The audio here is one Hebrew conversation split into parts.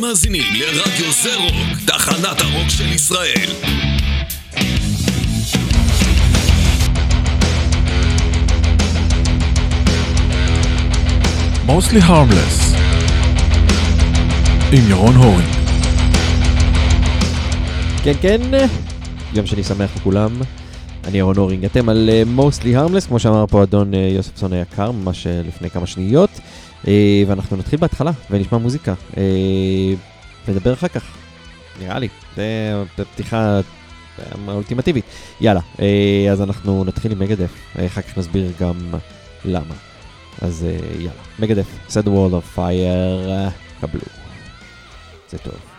אתם מאזינים לרדיו זה רוק, תחנת הרוק של ישראל. mostly harmless עם ירון הורינג. כן, כן, יום שני שמח לכולם. אני ירון הורינג, אתם על אה, mostly harmless, כמו שאמר פה אדון אה, יוספסון היקר, ממש אה, לפני כמה שניות. אה, ואנחנו נתחיל בהתחלה ונשמע מוזיקה. אה, נדבר אחר כך, נראה לי. זה הפתיחה אה, האולטימטיבית. יאללה, אז אנחנו נתחיל עם מגדף, אחר כך נסביר גם למה. אז יאללה, מגדף, the world of fire, קבלו. זה טוב.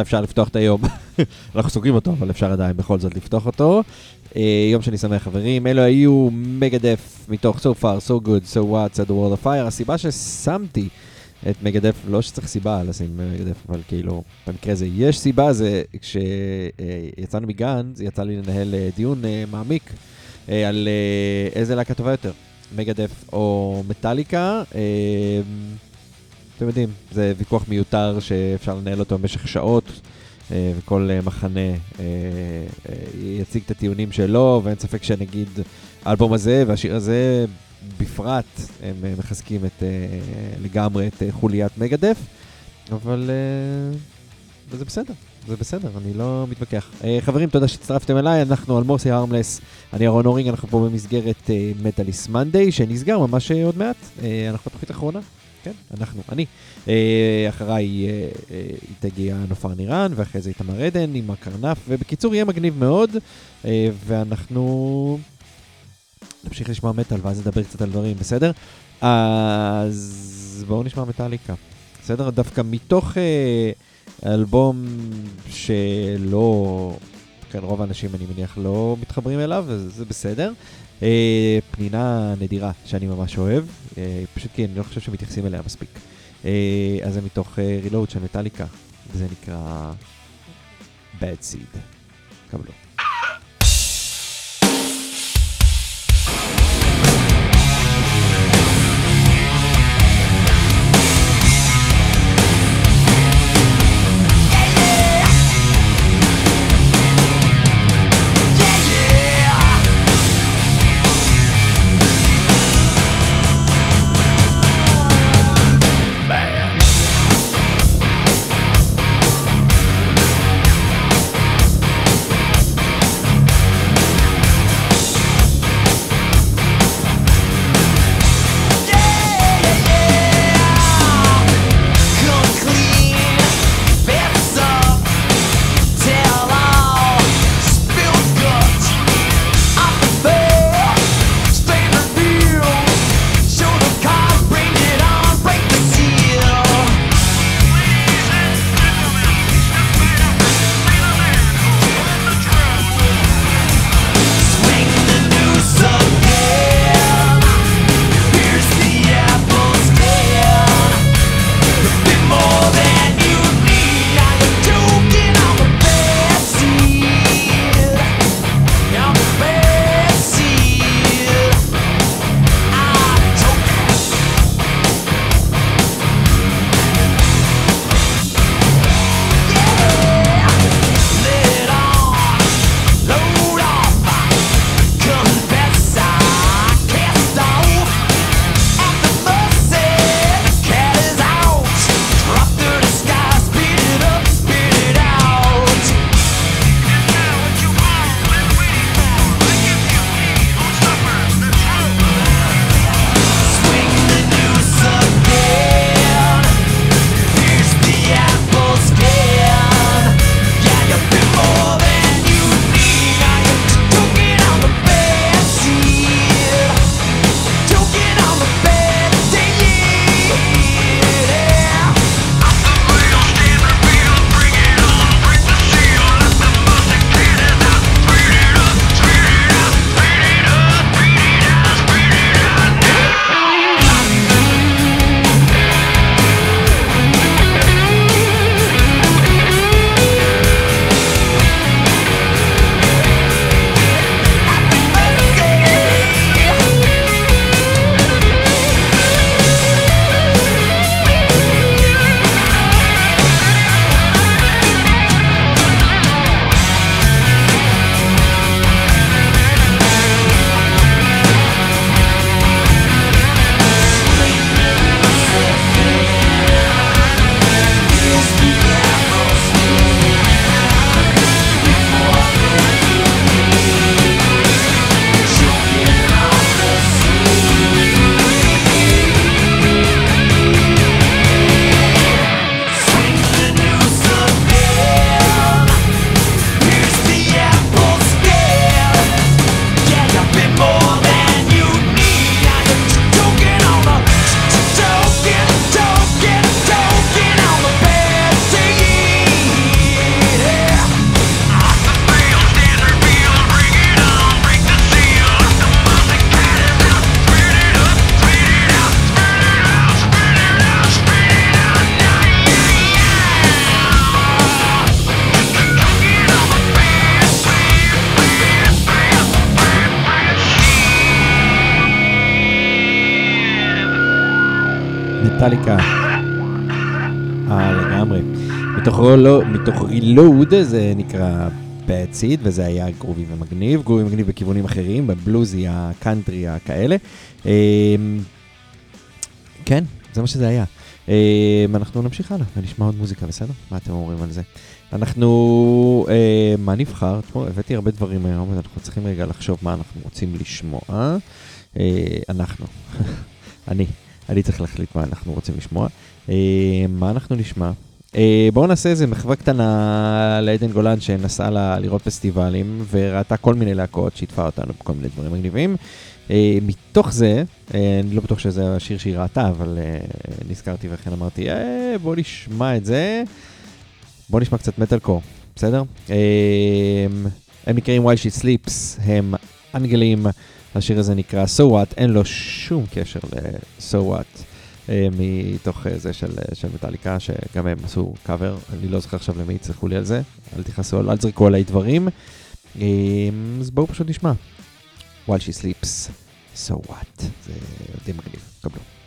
עכשיו אפשר לפתוח את היום. אנחנו סוגרים אותו, אבל אפשר עדיין בכל זאת לפתוח אותו. אה, יום שני שמח חברים, אלו היו מגדף מתוך So far, so good, so what's at the world of fire. הסיבה ששמתי את מגדף, לא שצריך סיבה לשים מגדף, אבל כאילו, במקרה הזה יש סיבה, זה כשיצאנו מגן, יצא לי לנהל אה, דיון אה, מעמיק אה, על אה, איזה להקה טובה יותר, מגדף או מטאליקה. אה, אתם יודעים, זה ויכוח מיותר שאפשר לנהל אותו במשך שעות, וכל אה, מחנה אה, אה, יציג את הטיעונים שלו, ואין ספק שנגיד האלבום הזה והשיר הזה בפרט, הם אה, מחזקים את, אה, לגמרי את אה, חוליית מגדף, אבל אה, וזה בסדר. זה בסדר, אני לא מתווכח. Uh, חברים, תודה שהצטרפתם אליי, אנחנו על מורסי הרמלס, אני אהרון הורינג, אנחנו פה במסגרת מטאליס uh, מנדיי, שנסגר ממש uh, עוד מעט, uh, אנחנו בתוכנית האחרונה, כן, אנחנו, אני. Uh, אחריי uh, היא תגיע נופר נירן, ואחרי זה איתמר עדן עם הקרנף, ובקיצור יהיה מגניב מאוד, ואנחנו נמשיך לשמוע מטאל ואז נדבר קצת על דברים, בסדר? אז בואו נשמע מטאליקה, בסדר? דווקא מתוך... אלבום שלא, כן, רוב האנשים אני מניח לא מתחברים אליו, וזה בסדר. אה, פנינה נדירה שאני ממש אוהב, אה, פשוט כי אני לא חושב שמתייחסים אליה מספיק. אה, אז זה מתוך רילוד של מטאליקה, וזה נקרא Bad Seed. קבלו. מתוך רילוד, זה נקרא bad seed, וזה היה גרובי ומגניב, גרובי ומגניב בכיוונים אחרים, בבלוזי, הקאנטרי, הכאלה. אמ, כן, זה מה שזה היה. אמ, אנחנו נמשיך הלאה ונשמע עוד מוזיקה, בסדר? מה אתם אומרים על זה? אנחנו... אמ, מה נבחר? תשמעו, הבאתי הרבה דברים היום, אז אנחנו צריכים רגע לחשוב מה אנחנו רוצים לשמוע. אה, אנחנו. אני. אני צריך להחליט מה אנחנו רוצים לשמוע. אה, מה אנחנו נשמע? אה, בואו נעשה איזה מחווה קטנה לעדן גולן שנסעה לה לראות פסטיבלים וראתה כל מיני להקות, שיתפה אותנו בכל מיני דברים מגניבים. אה, מתוך זה, אה, אני לא בטוח שזה השיר שהיא ראתה, אבל נזכרתי וכן אמרתי, בואו נשמע את זה. בואו נשמע קצת מטאל קור, בסדר? הם נקראים while she sleeps, הם אנגלים, השיר הזה נקרא So what, אין לו שום קשר ל-So what. אה, מתוך אה, זה של, אה, של מטאליקה, שגם הם עשו קאבר, אני לא זוכר עכשיו למי יצטרכו לי על זה, אל תכנסו, אל תזרקו עליי דברים. אז בואו פשוט נשמע. while she sleeps, so what? זה די מגניב, קבלו.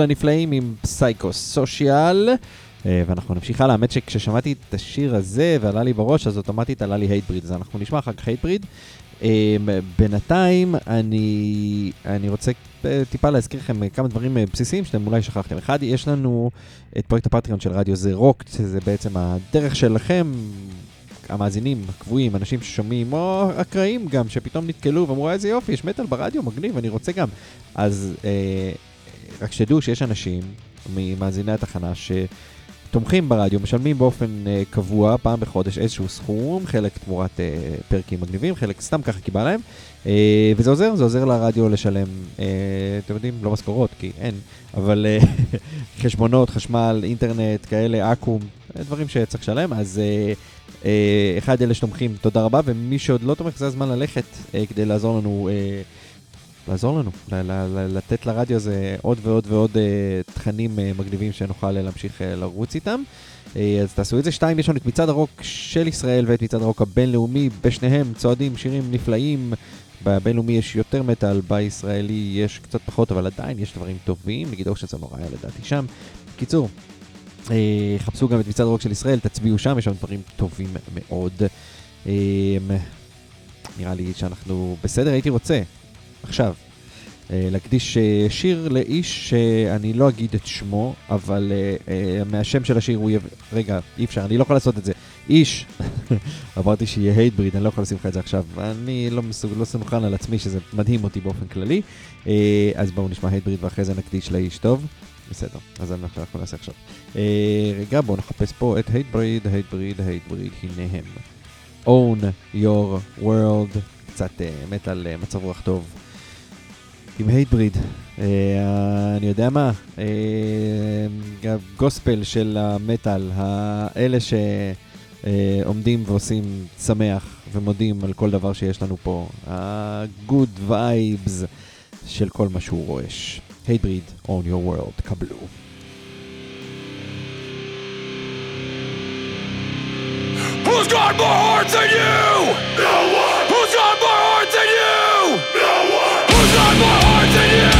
טול הנפלאים עם פסייקו סושיאל. אה, ואנחנו נמשיך הלאה, האמת שכששמעתי את השיר הזה ועלה לי בראש, אז אוטומטית עלה לי הייטבריד, אז אנחנו נשמע אחר כך הייטבריד. אה, בינתיים אני, אני רוצה אה, טיפה להזכיר לכם כמה דברים בסיסיים שאתם אולי שכחתם. אחד, יש לנו את פרויקט הפטריון של רדיו זה רוק, שזה בעצם הדרך שלכם, המאזינים הקבועים, אנשים ששומעים, או אקראיים גם, שפתאום נתקלו ואמרו, איזה יופי, יש מטאל ברדיו, מגניב, אני רוצה גם. אז אה, רק שתדעו שיש אנשים ממאזיני התחנה שתומכים ברדיו, משלמים באופן אה, קבוע, פעם בחודש, איזשהו סכום, חלק תמורת אה, פרקים מגניבים, חלק סתם ככה כי בא להם, אה, וזה עוזר, זה עוזר לרדיו לשלם, אה, אתם יודעים, לא משכורות, כי אין, אבל אה, חשבונות, חשמל, אינטרנט, כאלה, אקו"ם, דברים שצריך לשלם, אז... אה, אה, אחד אלה שתומכים, תודה רבה, ומי שעוד לא תומך זה הזמן ללכת אה, כדי לעזור לנו, אה, לעזור לנו, לתת לרדיו הזה עוד ועוד ועוד אה, תכנים אה, מגניבים שנוכל אה, להמשיך לרוץ איתם. אז תעשו את זה. שתיים, יש לנו את מצעד הרוק של ישראל ואת מצעד הרוק הבינלאומי, בשניהם צועדים שירים נפלאים. בבינלאומי יש יותר מטאל, בישראלי יש קצת פחות, אבל עדיין יש דברים טובים, נגיד אושן סמוראי לדעתי שם. בקיצור, חפשו גם את מצעד הרוק של ישראל, תצביעו שם, יש שם דברים טובים מאוד. אה, נראה לי שאנחנו בסדר, הייתי רוצה עכשיו אה, להקדיש אה, שיר לאיש שאני לא אגיד את שמו, אבל אה, מהשם של השיר הוא יהיה... רגע, אי אפשר, אני לא יכול לעשות את זה. איש, אמרתי שיהיה הייטבריד, אני לא יכול לשים לך את זה עכשיו. אני לא מסוג, לא על עצמי, שזה מדהים אותי באופן כללי. אז בואו נשמע הייטבריד ואחרי זה נקדיש לאיש טוב. בסדר, אז אנחנו נעשה עכשיו. רגע, בואו נחפש פה את הייטבריד, הייטבריד, הייטבריד, הנה הם. own your world, קצת מטאל אה, מצב רוח טוב. עם הייטבריד, אה, אני יודע מה, אה, הגוספל של המטאל, האלה שעומדים ועושים שמח ומודים על כל דבר שיש לנו פה, ה-good vibes של כל מה שהוא רועש. הייטבריד, own your world, קבלו. Who's got more heart than you? No one. Who's got more heart than you? No one. Continue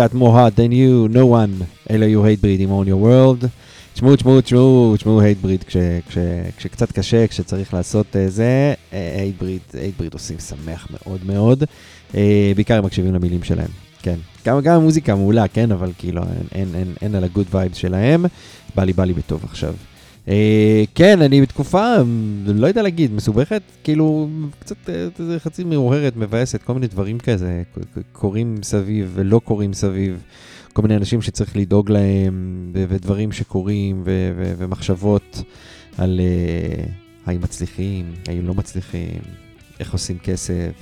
got more than you, no one, אלו היו הייטבריד עם Own Your World. תשמעו, תשמעו, תשמעו, תשמעו הייטבריד כש, כש, כשקצת קשה, כשצריך לעשות uh, זה, הייטבריד, הייטבריד עושים שמח מאוד מאוד, אה, בעיקר הם מקשיבים למילים שלהם, כן. גם, גם המוזיקה מעולה, כן, אבל כאילו אין, אין, אין, אין על ה good vibes שלהם, בא לי, בא לי בטוב עכשיו. אה, כן, אני בתקופה, לא יודע להגיד, מסובכת, כאילו, קצת זה חצי מעוררת, מבאסת, כל מיני דברים כזה, קורים מסביב ולא קורים מסביב, כל מיני אנשים שצריך לדאוג להם, ודברים שקורים, ומחשבות על uh, האם מצליחים, האם לא מצליחים, איך עושים כסף,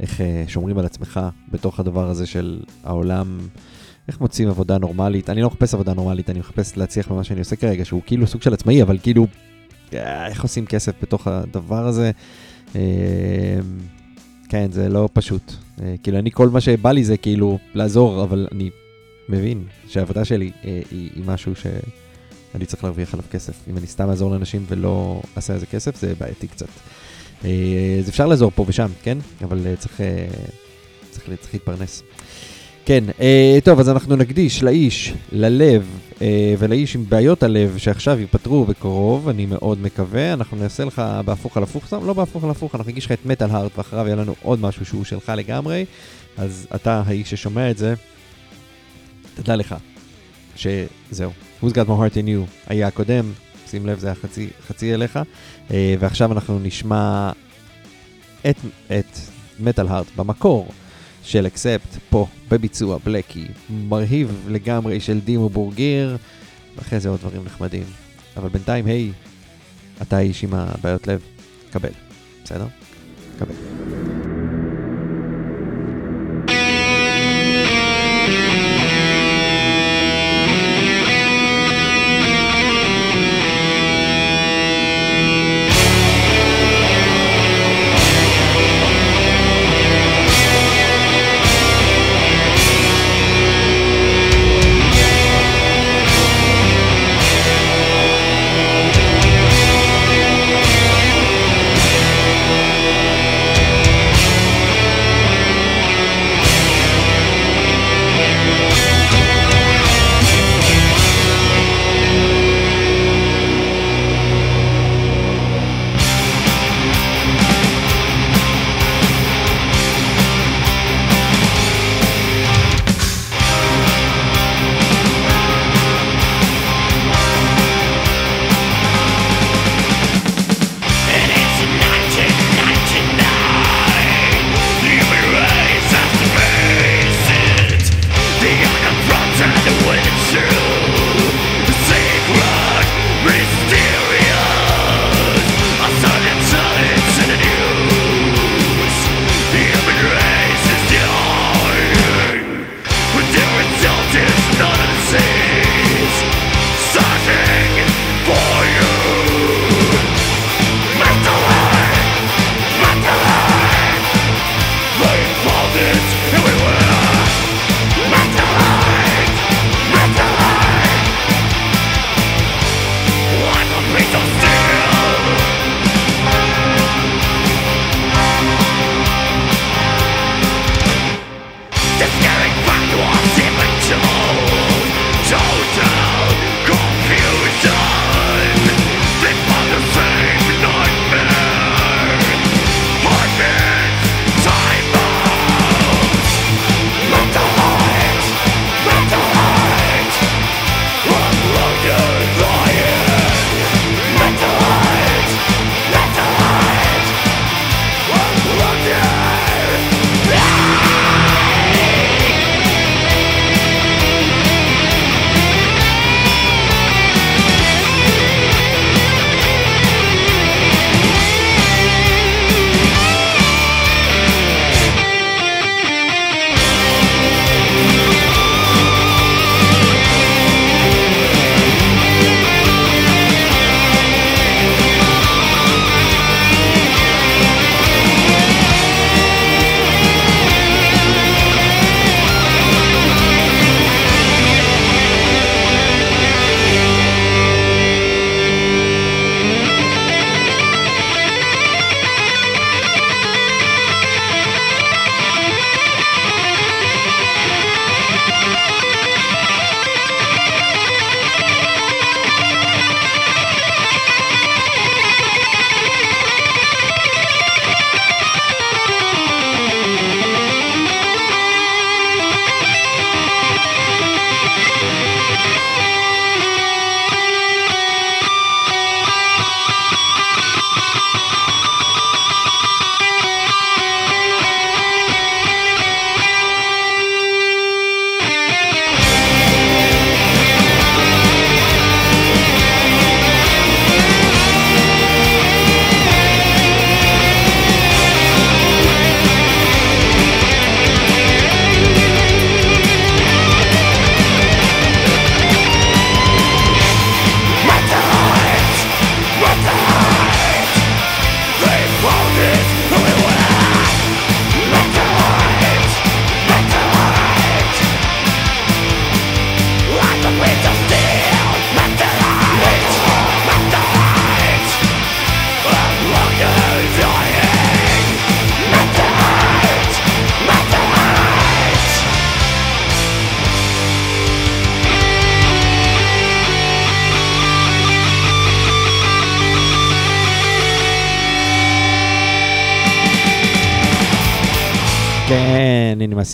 איך uh, שומרים על עצמך בתוך הדבר הזה של העולם. איך מוצאים עבודה נורמלית? אני לא מחפש עבודה נורמלית, אני מחפש להצליח במה שאני עושה כרגע, שהוא כאילו סוג של עצמאי, אבל כאילו, אה, איך עושים כסף בתוך הדבר הזה? אה, כן, זה לא פשוט. אה, כאילו, אני, כל מה שבא לי זה כאילו לעזור, אבל אני מבין שהעבודה שלי היא, היא משהו שאני צריך להרוויח עליו כסף. אם אני סתם אעזור לאנשים ולא אעשה על זה כסף, זה בעייתי קצת. אז אפשר לעזור פה ושם, כן? אבל צריך, צריך, צריך להתפרנס. כן, אה, טוב, אז אנחנו נקדיש לאיש, ללב אה, ולאיש עם בעיות הלב שעכשיו ייפתרו בקרוב, אני מאוד מקווה. אנחנו נעשה לך בהפוך על הפוך, לא בהפוך על הפוך, אנחנו נגיש לך את מטאל הארט ואחריו יהיה לנו עוד משהו שהוא שלך לגמרי. אז אתה, האיש ששומע את זה, תדע לך שזהו. Who's got more heart in you היה הקודם, שים לב, זה היה חצי, חצי אליך. אה, ועכשיו אנחנו נשמע את, את מטאל הארט במקור. של אקספט פה בביצוע בלקי, מרהיב לגמרי של דימו בורגיר, ואחרי זה עוד דברים נחמדים. אבל בינתיים, היי, אתה האיש עם הבעיות לב, קבל, בסדר?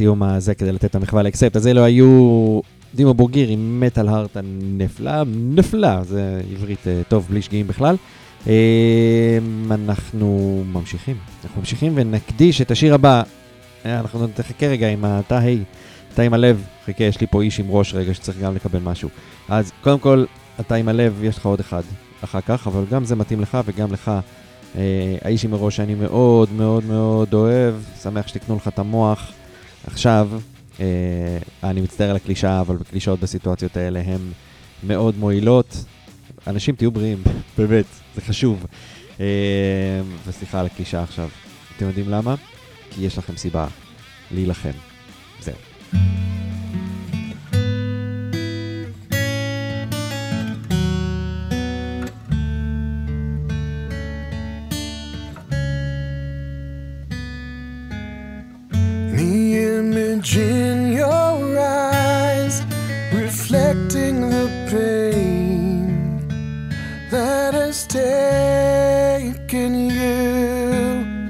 מהסיום הזה כדי לתת את המחווה לאקספט. אז אלו היו דימו בוגיר עם מטאל הארט הנפלא, נפלא, זה עברית אה, טוב בלי שגיאים בכלל. אה, אנחנו ממשיכים, אנחנו ממשיכים ונקדיש את השיר הבא. אה, אנחנו נחכה רגע עם התא ה', אתה עם הלב, חכה, יש לי פה איש עם ראש רגע שצריך גם לקבל משהו. אז קודם כל, אתה עם הלב, יש לך עוד אחד אחר כך, אבל גם זה מתאים לך וגם לך. האיש עם הראש שאני מאוד מאוד מאוד אוהב, שמח שתקנו לך את המוח. עכשיו, אה, אני מצטער על הקלישאה, אבל קלישאות בסיטואציות האלה הן מאוד מועילות. אנשים תהיו בריאים, באמת, זה חשוב. אה, וסליחה על הקלישאה עכשיו. אתם יודעים למה? כי יש לכם סיבה להילחם. זהו. Image in your eyes, reflecting the pain that has taken you.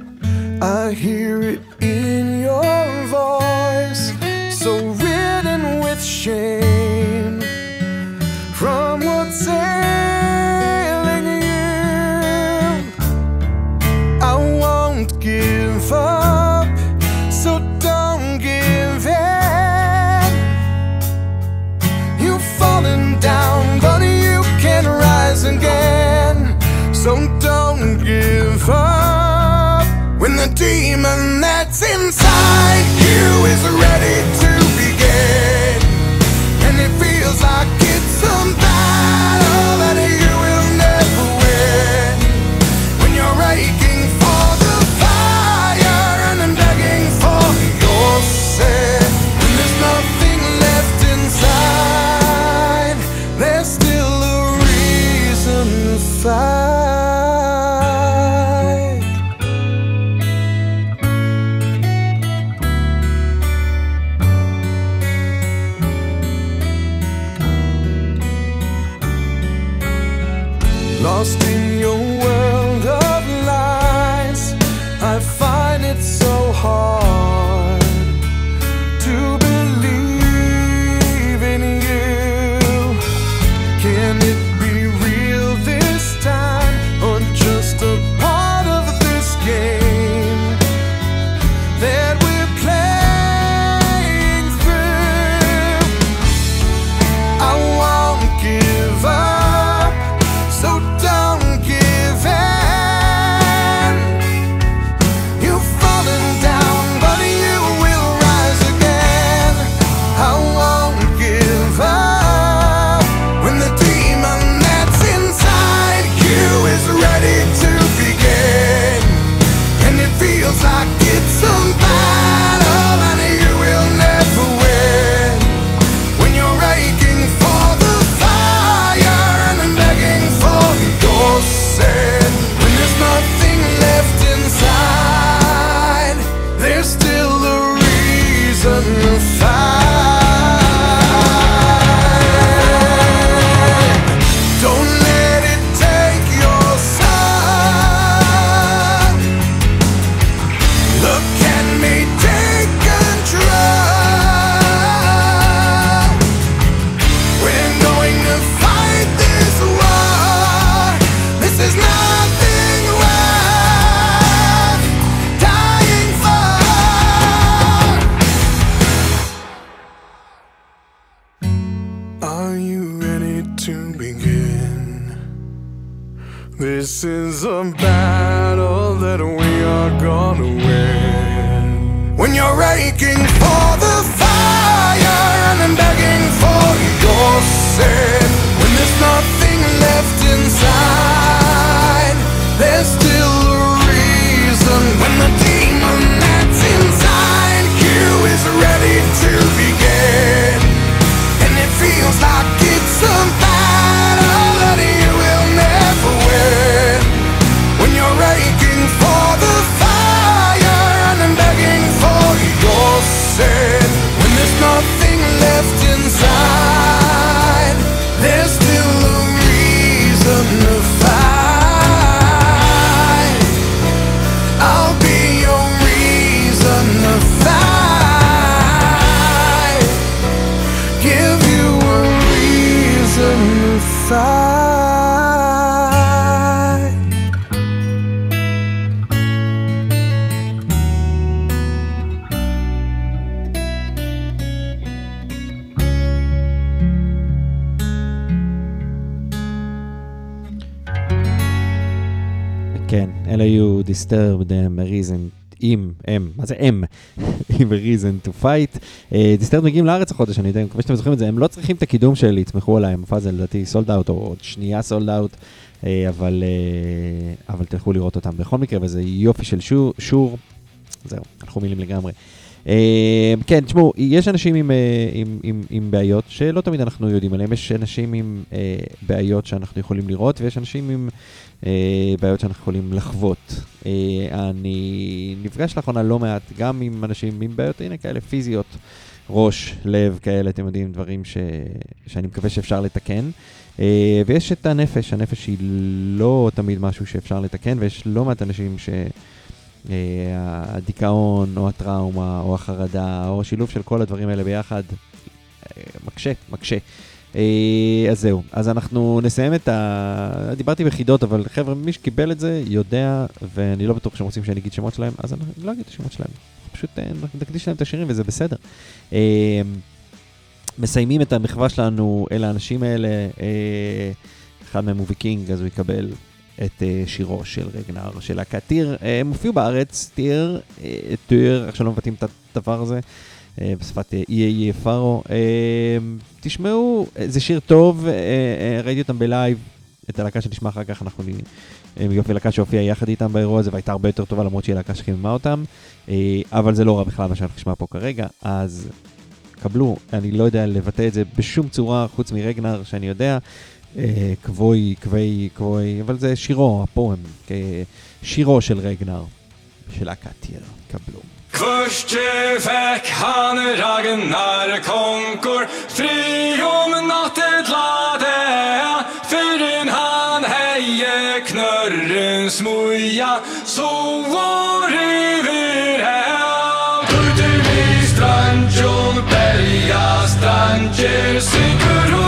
I hear it in your voice, so ridden with shame from what's ailing demon that's inside. You is ready עם a reason to fight. אה, Disturbed מגיעים לארץ החודש, אני יודע, מקווה שאתם זוכרים את זה, הם לא צריכים את הקידום שלי, יתמכו עליי, המופע הזה לדעתי סולד אאוט, או עוד שנייה סולד אאוט, אבל, אה, אבל תלכו לראות אותם בכל מקרה, וזה יופי של שור, שור. זהו, הלכו מילים לגמרי. אה, כן, תשמעו, יש אנשים עם, אה, עם, עם, עם בעיות שלא תמיד אנחנו יודעים עליהם, יש אנשים עם אה, בעיות שאנחנו יכולים לראות, ויש אנשים עם אה, בעיות שאנחנו יכולים לחוות. אה, אני נפגש לאחרונה לא מעט, גם עם אנשים עם בעיות, הנה כאלה פיזיות, ראש, לב, כאלה, אתם יודעים, דברים ש, שאני מקווה שאפשר לתקן. אה, ויש את הנפש, הנפש היא לא תמיד משהו שאפשר לתקן, ויש לא מעט אנשים ש... אה, הדיכאון, או הטראומה, או החרדה, או השילוב של כל הדברים האלה ביחד, אה, מקשה, מקשה. אה, אז זהו, אז אנחנו נסיים את ה... דיברתי בחידות, אבל חבר'ה, מי שקיבל את זה יודע, ואני לא בטוח שהם רוצים שאני אגיד שמות שלהם, אז אני לא אגיד את השמות שלהם. פשוט אה, נקדיש להם את השירים וזה בסדר. אה, מסיימים את המחווה שלנו אל האנשים האלה, אחד מהם הוא ויקינג, אז הוא יקבל את שירו של רגנר, של להקת טיר. הם הופיעו בארץ, טיר, טיר, איך שלא מבטאים את הדבר הזה, בשפת אה, איי איי פארו. אה, תשמעו, אה, זה שיר טוב, ראיתי אותם בלייב, את הלהקה שנשמע אחר כך, אנחנו יופי להקה שהופיעה יחד איתם באירוע הזה, והייתה הרבה יותר טובה למרות שהיא להקה שחיממה אותם, אבל זה לא רע בכלל מה שאנחנו נשמע פה כרגע, אז קבלו, אני לא יודע לבטא את זה בשום צורה חוץ מרגנר שאני יודע. כבוי, כבי, כבוי, אבל זה שירו, הפועם, שירו של רגנר, של להקת קבלו. Kurske fekk han ragnar konkor Fri om nattet lade Fyrin han heie knørren smuja Så var river her. Kultur vi strandjon Berga strandjer Sigur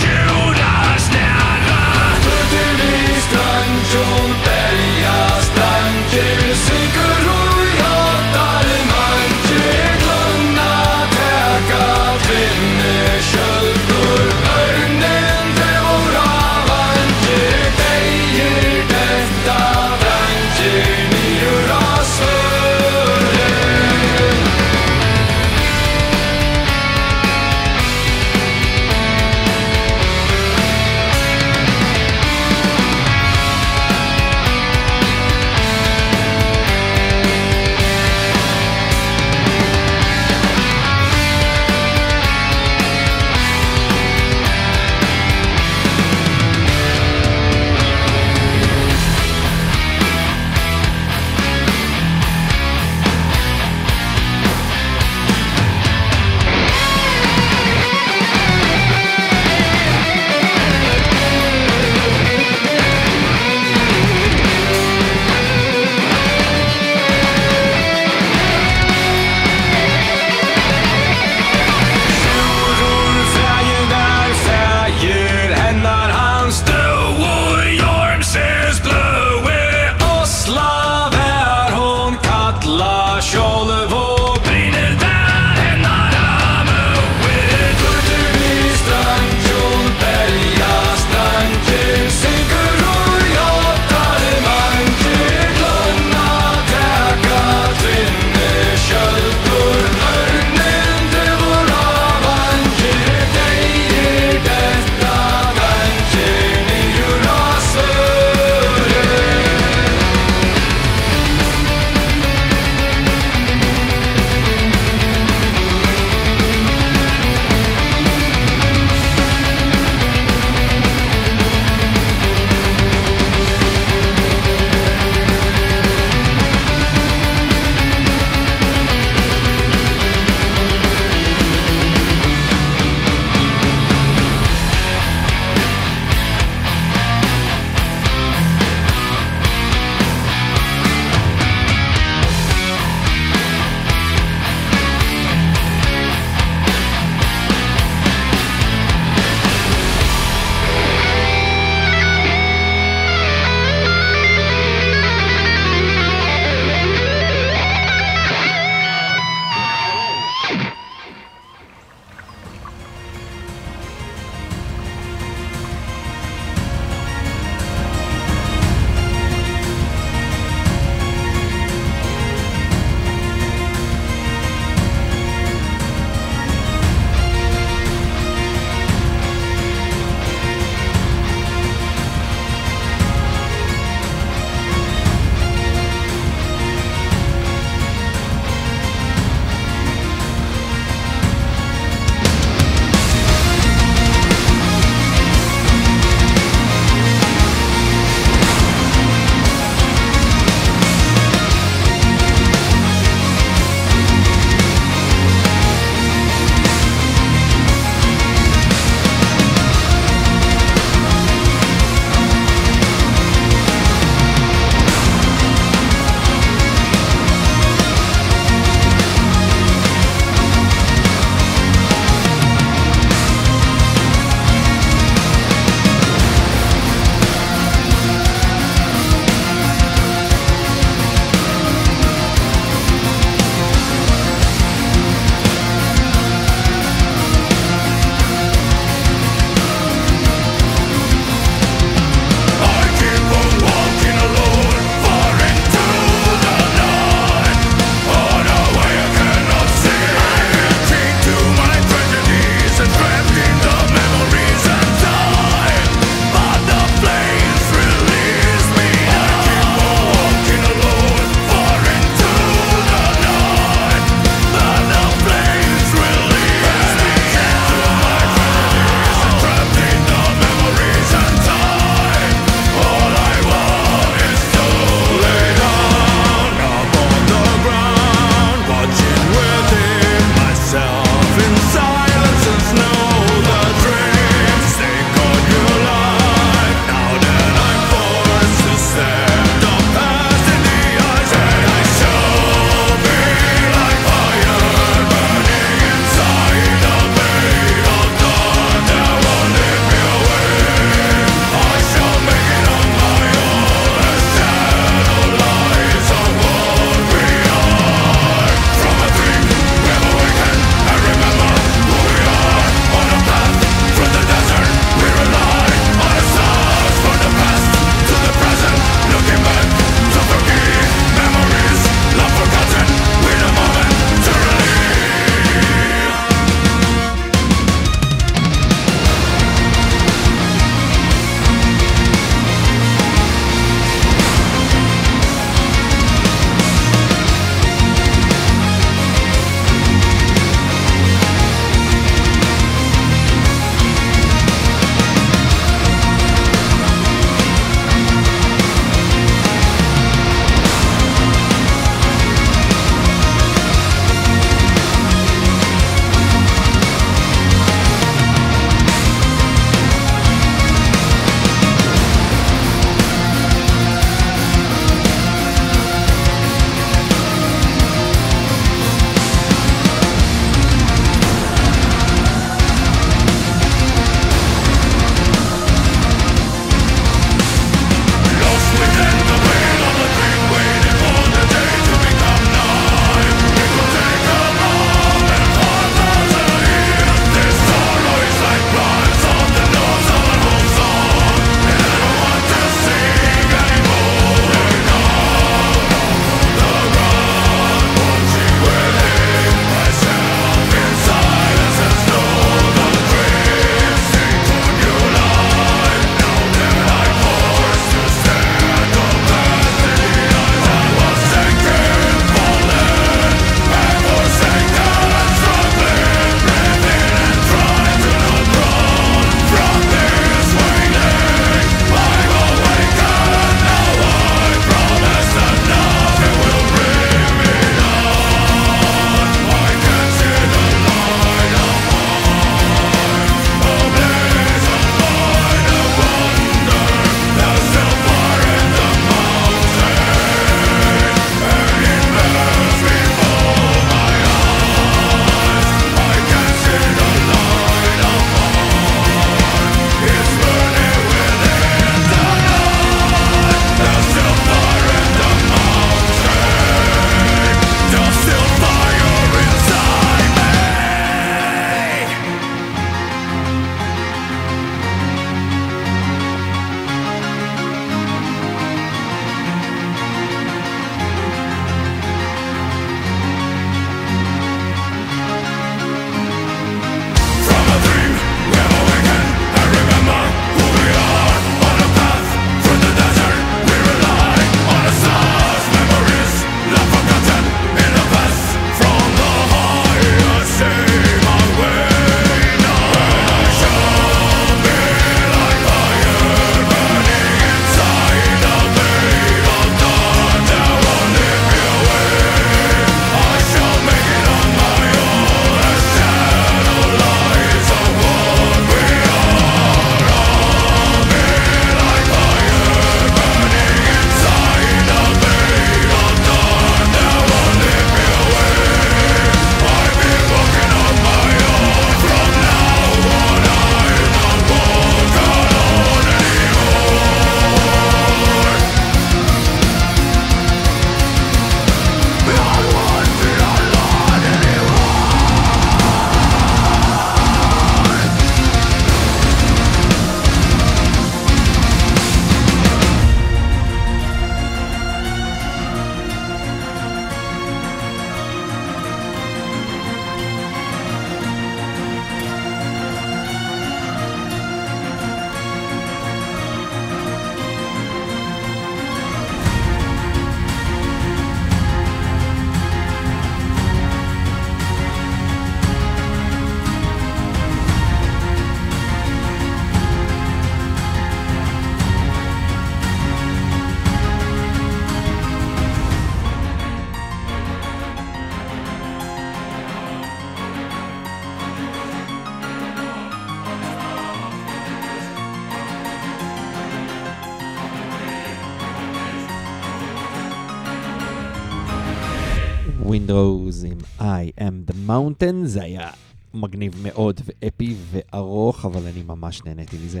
ווינד רוז עם I am the mountain, זה היה מגניב מאוד ואפי וארוך, אבל אני ממש נהניתי מזה.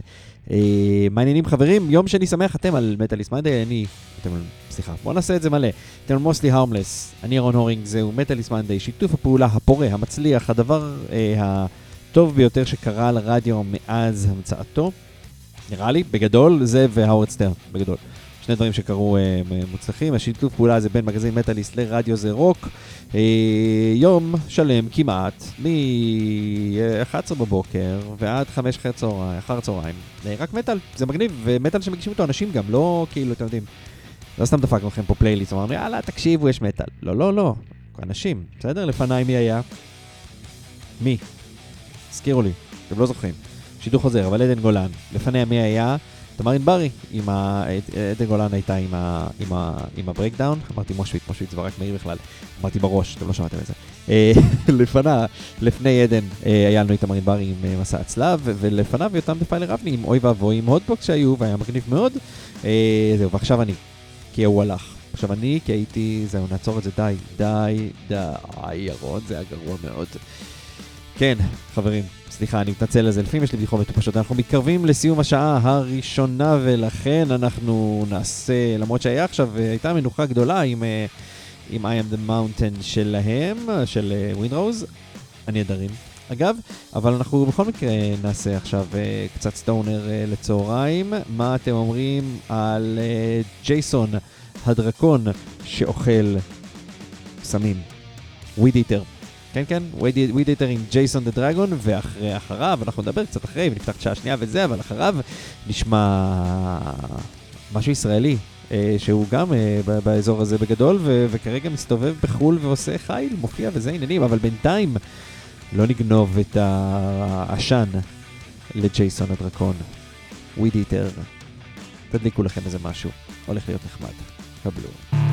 אה, מה העניינים חברים? יום שני שמח, אתם על Metalist Monday, אני... אתם. סליחה, בואו נעשה את זה מלא. אתם על Mostly Harmless, אני אהרון הורינג, זהו Metalist Monday, שיתוף הפעולה הפורה, המצליח, הדבר אה, הטוב ביותר שקרה לרדיו מאז המצאתו. נראה לי, בגדול, זה והאוורד סטרן, בגדול. שני דברים שקרו אה, מוצלחים, השיתוף פעולה הזה בין מגזין מטאליסט לרדיו זה רוק. אה, יום שלם כמעט, מ-11 בבוקר ועד 5 אחרי צהריים, אחר הצהריים, אה, רק מטאל, זה מגניב, ומטאל שמגישים אותו אנשים גם, לא כאילו, אתם יודעים, לא סתם דפקנו לכם פה פלייליסט, אמרנו, יאללה, תקשיבו, יש מטאל. לא, לא, לא, אנשים, בסדר? לפניי מי היה? מי? הזכירו לי, אתם לא זוכרים. שידור חוזר, אבל עדן גולן. לפניה מי היה? תמר ענברי. עדן גולן הייתה עם, הברייקדאון, אמרתי מושוויץ, מושוויץ זה רק מאיר בכלל, אמרתי בראש, אתם לא שמעתם את זה. אה, לפנה, לפני עדן אה, היה לנו את תמר ענברי עם אה, מסע הצלב, ולפניו יותם דפיילר אבני עם אוי ואבוי עם הוטבוקס שהיו, והיה מגניב מאוד. זהו, ועכשיו אני, כי הוא הלך. עכשיו אני, כי הייתי, זהו, נעצור את זה, די, די, די, ירון, זה היה גרוע מאוד. כן, חברים, סליחה, אני מתנצל על זה, לפעמים יש לי בדיחות מטופשות. אנחנו מתקרבים לסיום השעה הראשונה, ולכן אנחנו נעשה, למרות שהיה עכשיו, אה, הייתה מנוחה גדולה עם, אה, עם I am the mountain שלהם, של ווינרוז, הנהדרים. אגב, אבל אנחנו בכל מקרה נעשה עכשיו אה, קצת סטונר אה, לצהריים. מה אתם אומרים על אה, ג'ייסון הדרקון שאוכל סמים? וויד איטר. כן, כן, וויד איטר עם Jason the Dragon, ואחרי, אחריו, אנחנו נדבר קצת אחרי, ונפתח שעה שנייה וזה, אבל אחריו נשמע משהו ישראלי, אה, שהוא גם אה, באזור הזה בגדול, ו- וכרגע מסתובב בחו"ל ועושה חיל, מופיע וזה עניינים, אבל בינתיים לא נגנוב את העשן לג'ייסון הדרקון. וויד איטר, תדליקו לכם איזה משהו, הולך להיות נחמד. קבלו.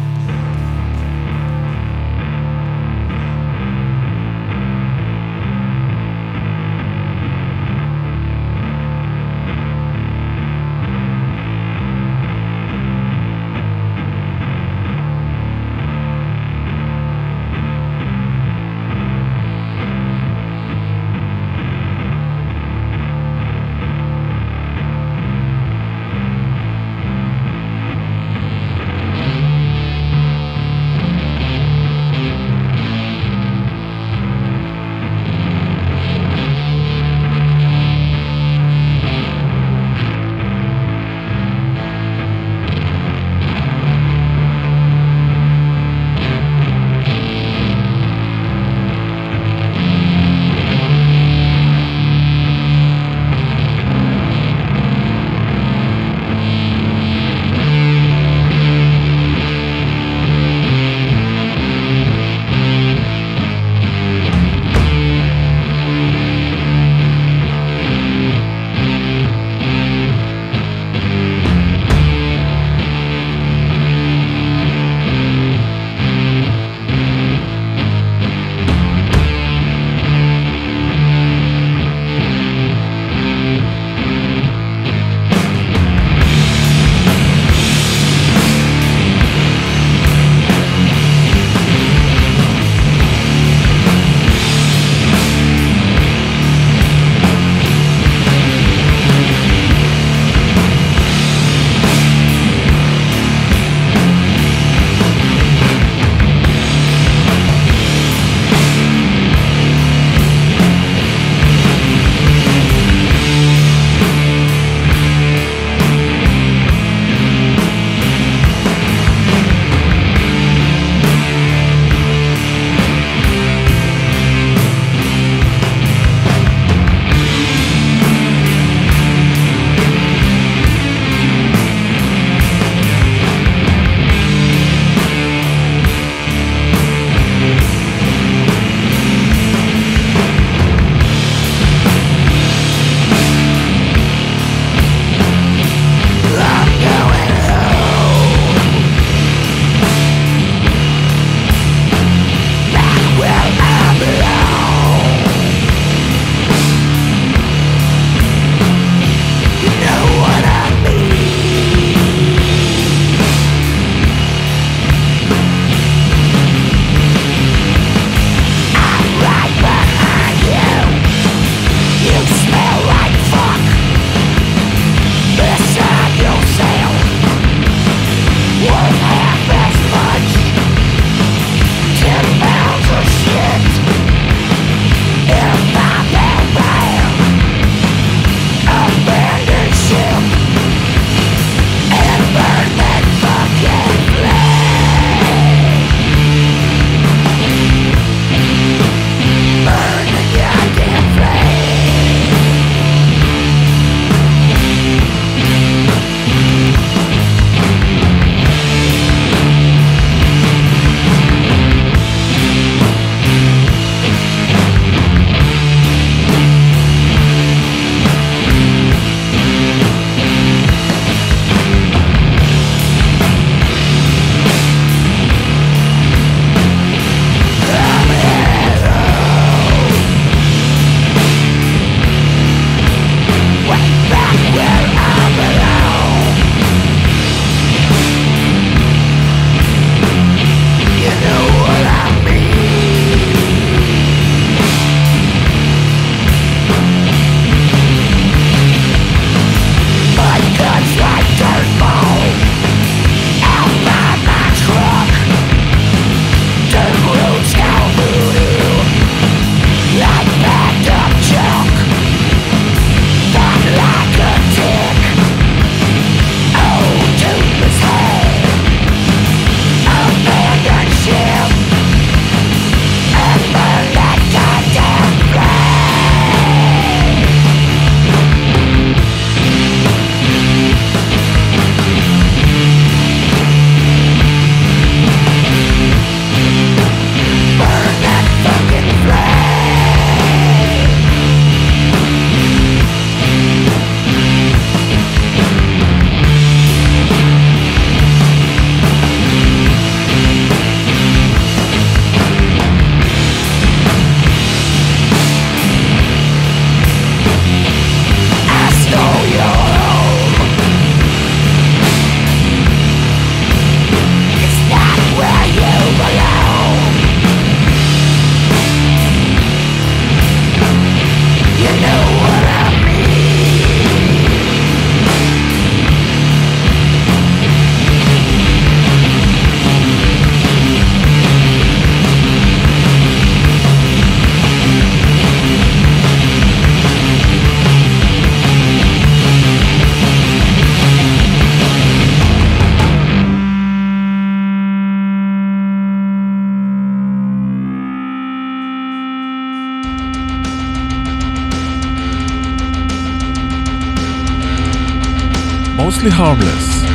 Mostly harmless.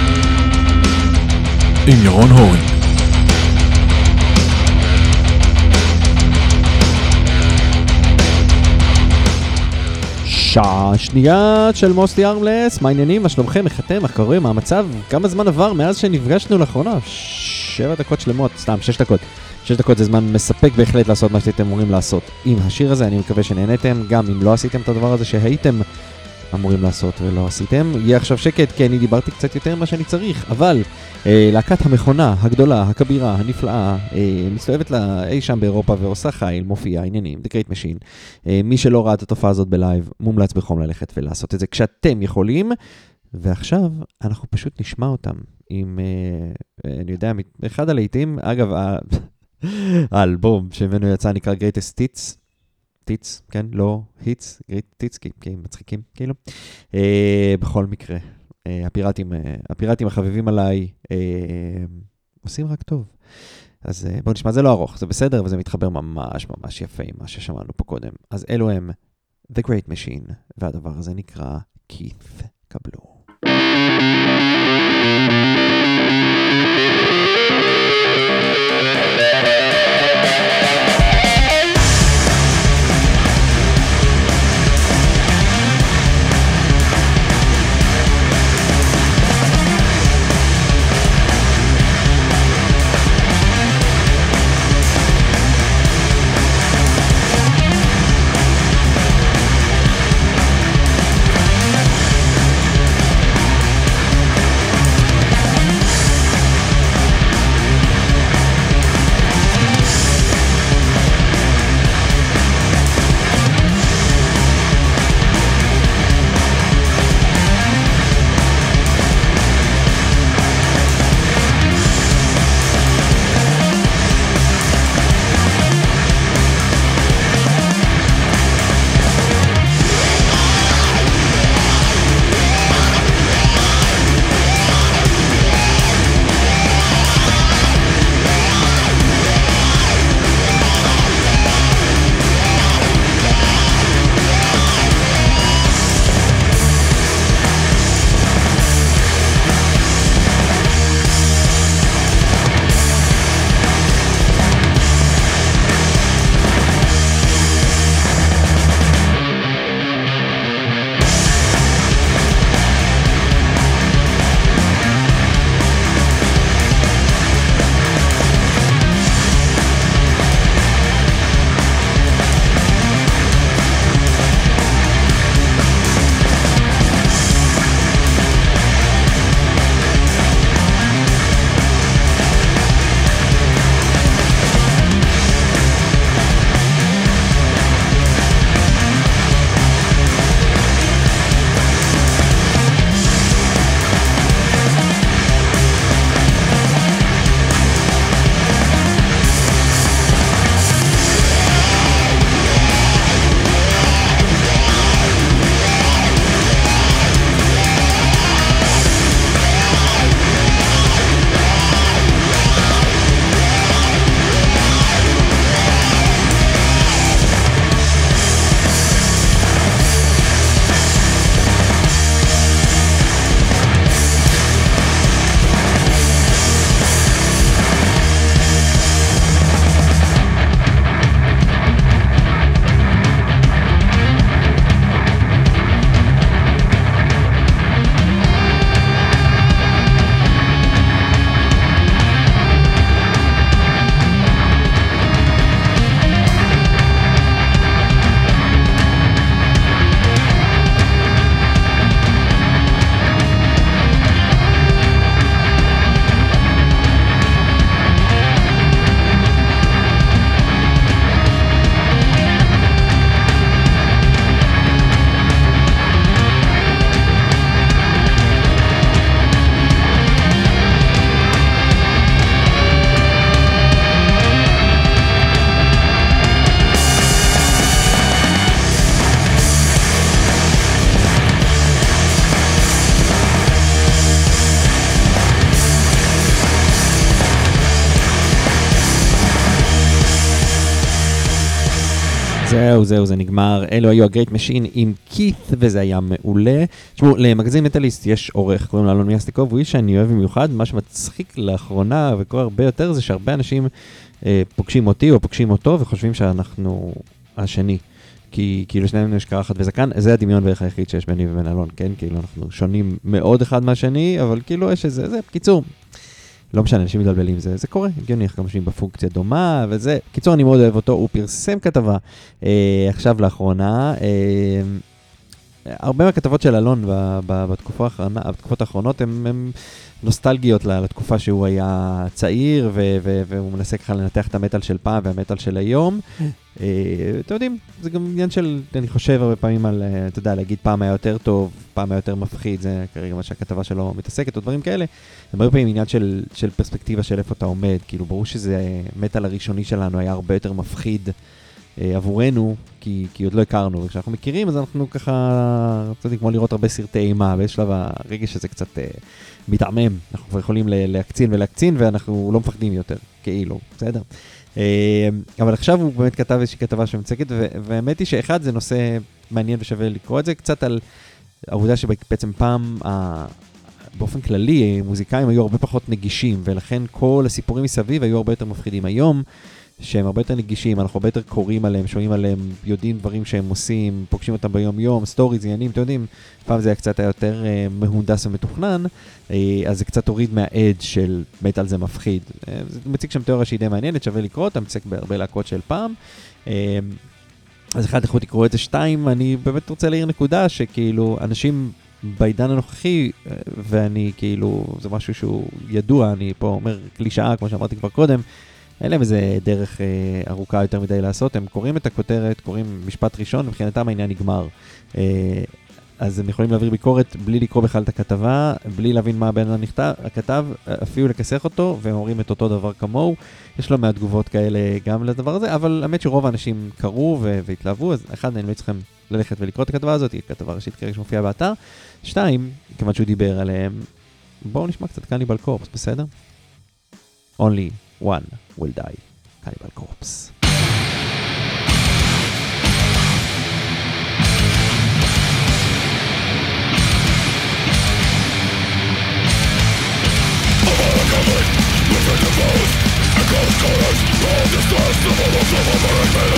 עם ירון הורן. שעה שנייה של מוסטי ארמלס, מה העניינים, מה שלומכם, איך אתם, איך קוראים, מה המצב, כמה זמן עבר מאז שנפגשנו לאחרונה? שבע דקות שלמות, סתם, שש דקות. שש דקות זה זמן מספק בהחלט לעשות מה שאתם אמורים לעשות. עם השיר הזה, אני מקווה שנהניתם, גם אם לא עשיתם את הדבר הזה שהייתם אמורים לעשות ולא עשיתם. יהיה עכשיו שקט, כי אני דיברתי קצת יותר ממה שאני צריך, אבל אה, להקת המכונה הגדולה, הכבירה, הנפלאה, אה, מסתובבת לה אי שם באירופה ועושה חיל, מופיעה, עניינים, The Great Machine. אה, מי שלא ראה את התופעה הזאת בלייב, מומלץ בחום ללכת ולעשות את זה כשאתם יכולים. ועכשיו אנחנו פשוט נשמע אותם עם, אה, אה, אני יודע, אחד הלהיטים, אגב, האלבום שממנו יצא נקרא Greatest Hits, טיץ, כן? לא היטס, גריט טיץ, כי, הם מצחיקים, כאילו. אה, בכל מקרה, אה, הפיראטים, אה, הפיראטים החביבים עליי אה, עושים רק טוב. אז אה, בואו נשמע, זה לא ארוך, זה בסדר, וזה מתחבר ממש ממש יפה עם מה ששמענו פה קודם. אז אלו הם The Great Machine, והדבר הזה נקרא Keith קבלו. זהו, זהו, זה נגמר. אלו היו ה Great Machine עם כית, וזה היה מעולה. תשמעו, למגזין מטאליסט יש עורך, קוראים לו אלון מיאסטיקוב, הוא איש שאני אוהב במיוחד. מה שמצחיק לאחרונה, וקורה הרבה יותר, זה שהרבה אנשים אה, פוגשים אותי או פוגשים אותו, וחושבים שאנחנו השני. כי כאילו שנינו יש קרחת וזקן, זה הדמיון בערך היחיד שיש ביני ובין אלון, כן? כאילו אנחנו שונים מאוד אחד מהשני, אבל כאילו יש איזה, זה, בקיצור, לא משנה, אנשים מתבלבלים, זה, זה קורה, הגיוני, אנחנו משנים בפונקציה דומה, וזה, קיצור, אני מאוד אוהב אותו, הוא פרסם כתבה אה, עכשיו לאחרונה, אה, הרבה מהכתבות של אלון ב, ב, בתקופה האחרונה, בתקופות האחרונות הן נוסטלגיות לתקופה שהוא היה צעיר, ו, ו, והוא מנסה ככה לנתח את המטאל של פעם והמטאל של היום. אה, אתם יודעים, זה גם עניין של, אני חושב הרבה פעמים על, אה, אתה יודע, להגיד פעם היה יותר טוב, פעם היה יותר מפחיד, זה כרגע מה שהכתבה שלו מתעסקת, או דברים כאלה. זה הרבה פעמים עניין של, של פרספקטיבה של איפה אתה עומד, כאילו ברור שזה מטאל הראשוני שלנו היה הרבה יותר מפחיד אה, עבורנו, כי, כי עוד לא הכרנו, וכשאנחנו מכירים אז אנחנו ככה, אתה יודע, כמו לראות הרבה סרטי אימה, באיזשהו שלב הרגש הזה קצת אה, מתעמם, אנחנו כבר יכולים להקצין ולהקצין ואנחנו לא מפחדים יותר, כאילו, בסדר. אה, אבל עכשיו הוא באמת כתב איזושהי כתבה שמצגת, והאמת היא שאחד זה נושא מעניין ושווה לקרוא את זה, קצת על העובדה שבעצם פעם, באופן כללי, מוזיקאים היו הרבה פחות נגישים, ולכן כל הסיפורים מסביב היו הרבה יותר מפחידים. היום, שהם הרבה יותר נגישים, אנחנו הרבה יותר קוראים עליהם, שומעים עליהם, יודעים דברים שהם עושים, פוגשים אותם ביום-יום, סטוריז, עניינים, אתם יודעים, פעם זה היה קצת יותר אה, מהונדס ומתוכנן, אה, אז זה קצת הוריד מה edge של מטאל זה מפחיד. אה, זה מציג שם תיאוריה שהיא די מעניינת, שווה לקרוא אותה, מתעסק בהרבה להקות של פעם. אה, אז אחד, לכו תקראו את זה, שתיים, אני באמת רוצה להעיר נקודה שכאילו, אנשים בעידן הנוכחי, אה, ואני כאילו, זה משהו שהוא ידוע, אני פה אומר קלישאה, כמו שאמרתי כבר קודם, אין להם איזה דרך אה, ארוכה יותר מדי לעשות, הם קוראים את הכותרת, קוראים משפט ראשון, מבחינתם העניין נגמר. אה, אז הם יכולים להעביר ביקורת בלי לקרוא בכלל את הכתבה, בלי להבין מה הבן אדם נכתב, כתב, אפילו לכסח אותו, והם אומרים את אותו דבר כמוהו. יש לא מעט תגובות כאלה גם לדבר הזה, אבל האמת שרוב האנשים קראו והתלהבו, אז אחד, אני לא צריכם ללכת ולקרוא את הכתבה הזאת, היא כתבה ראשית כרגע שמופיעה באתר. שתיים, כיוון שהוא דיבר עליהם, בואו נשמע קצת קניבל קורפס, בסדר? Only one Will Die, Cannibal Corpse. Covered with a ghost colors, all distrust, the bubbles of our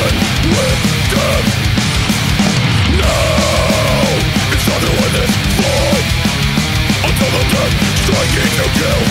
Striking to kill.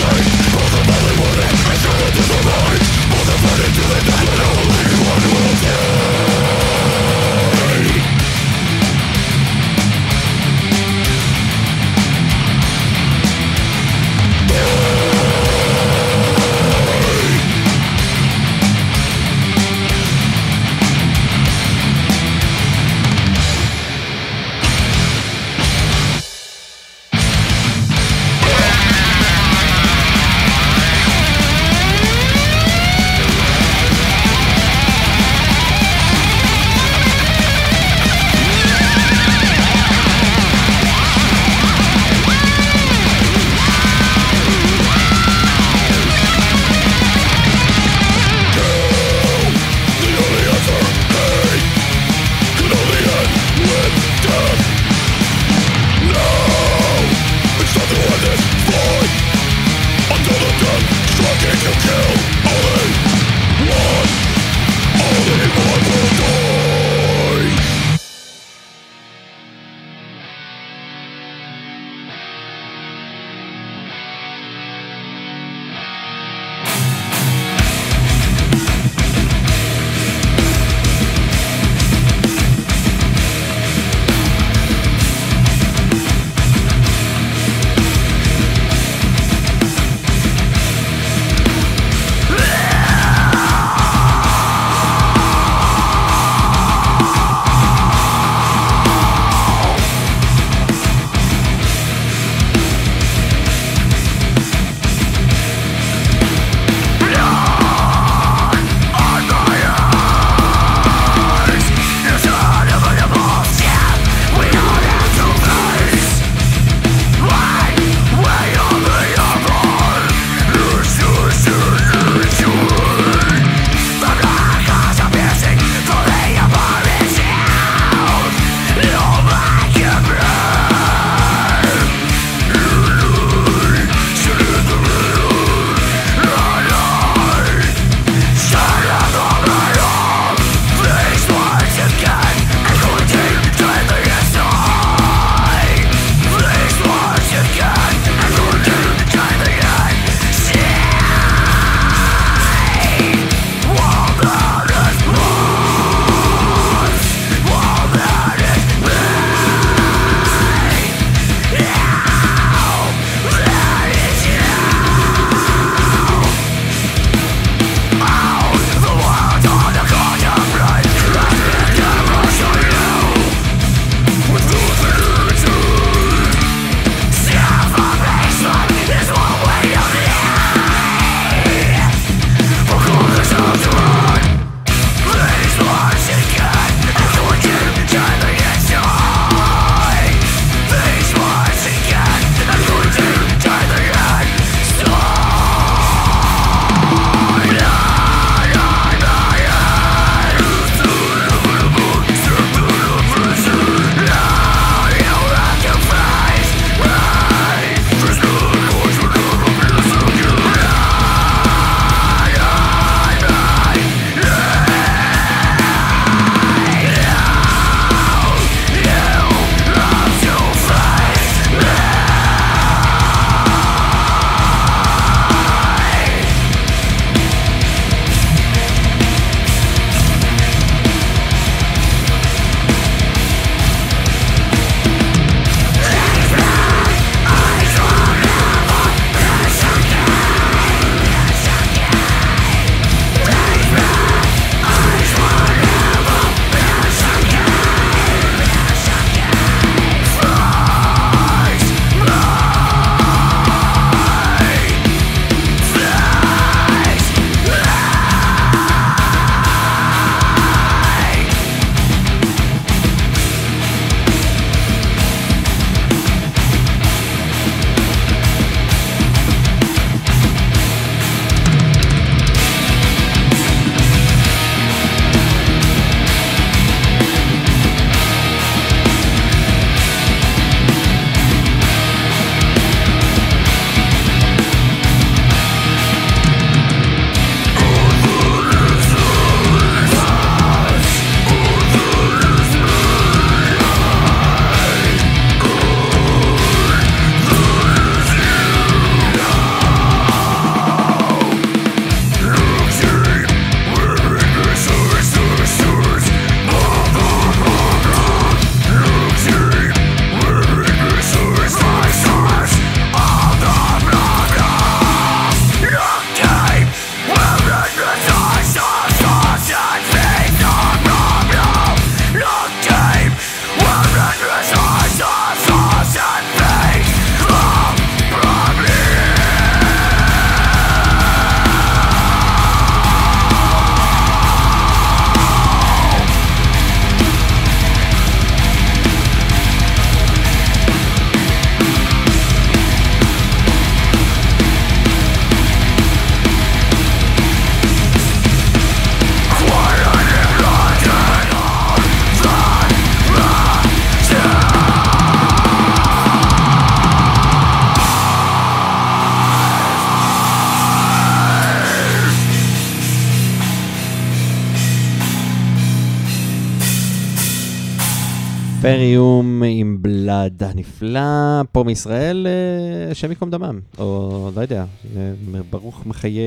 הנפלא, פה מישראל, אה, השם ייקום דמם, או לא יודע, אה, ברוך מחיי,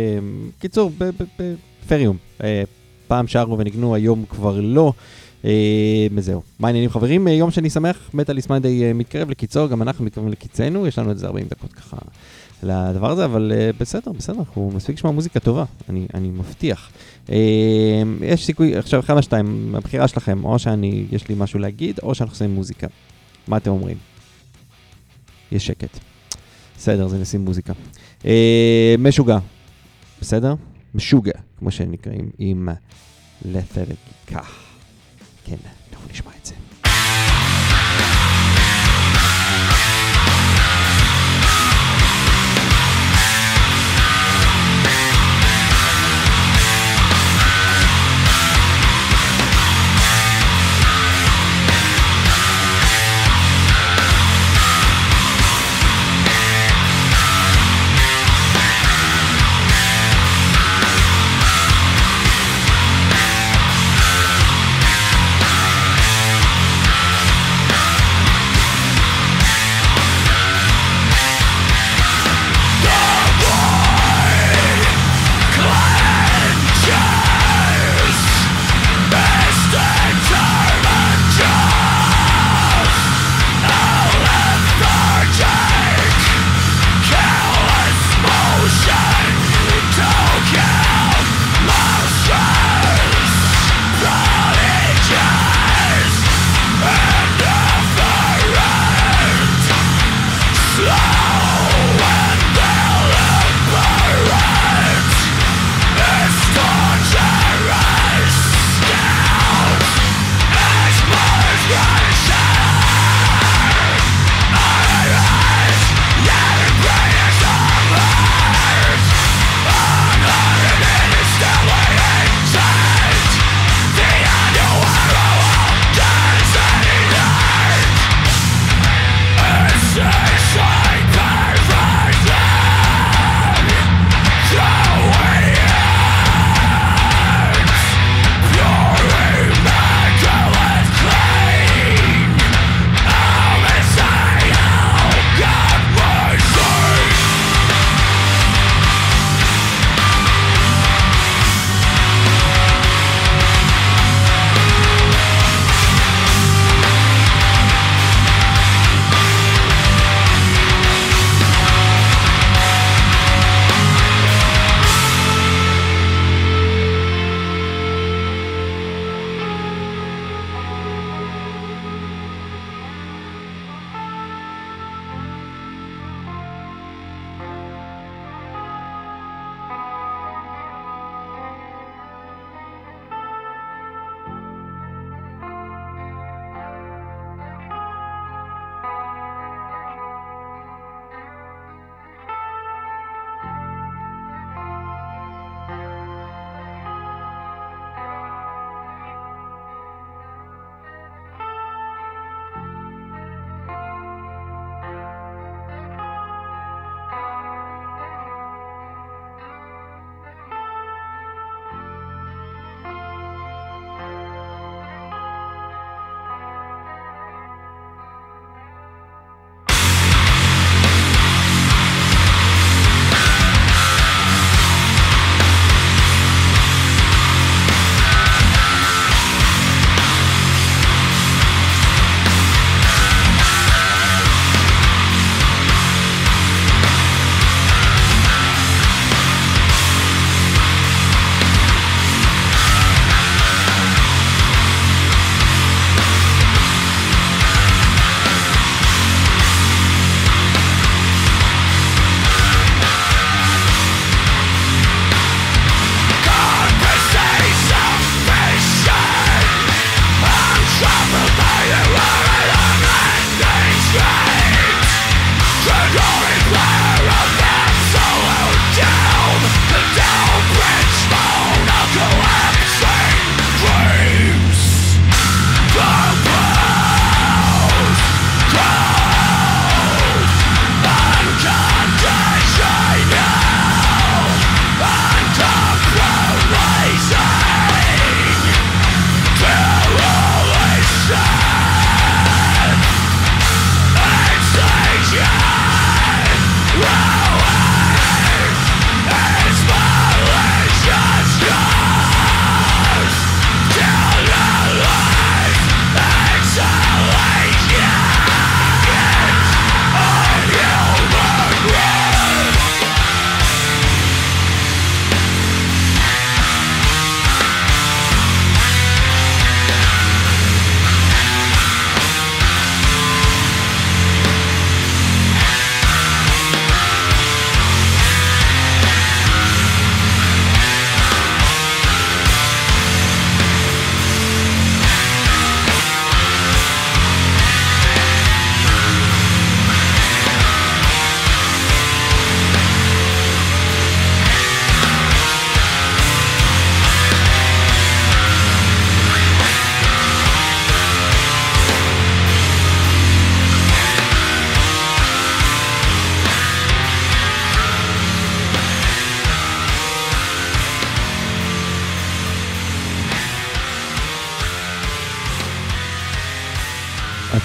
קיצור, ב- ב- ב- פריום. אה, פעם שרו וניגנו, היום כבר לא. וזהו. מה העניינים חברים? יום שני שמח, מטאליס מנדי מתקרב לקיצו, גם אנחנו מתקרבים לקיצנו, יש לנו איזה 40 דקות ככה לדבר הזה, אבל בסדר, בסדר, אנחנו מספיק לשמוע מוזיקה טובה, אני, אני מבטיח. יש סיכוי, עכשיו אחד מהשתיים, הבחירה שלכם, או שאני, יש לי משהו להגיד, או שאנחנו עושים מוזיקה. מה אתם אומרים? יש שקט. בסדר, זה נשים מוזיקה. אה, משוגע, בסדר? משוגע, כמו שהם נקראים, עם לת'רגיקה. כן,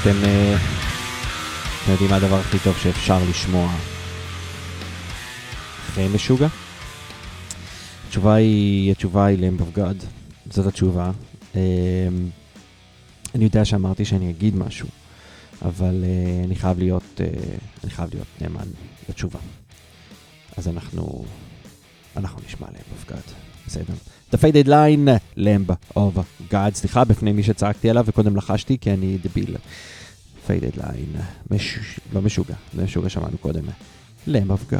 אתם אתם יודעים מה הדבר הכי טוב שאפשר לשמוע אחרי משוגע? התשובה היא, התשובה היא Lamb of God, זאת התשובה. אה, אני יודע שאמרתי שאני אגיד משהו, אבל אה, אני חייב להיות, אני חייב להיות נאמן לתשובה. אז אנחנו, אנחנו נשמע Lamb of God, בסדר? The Faded Line, Lamb of God, סליחה בפני מי שצעקתי עליו וקודם לחשתי כי אני דביל. Line, מש... לא משוגע, זה משוגע שמענו קודם. Lamb of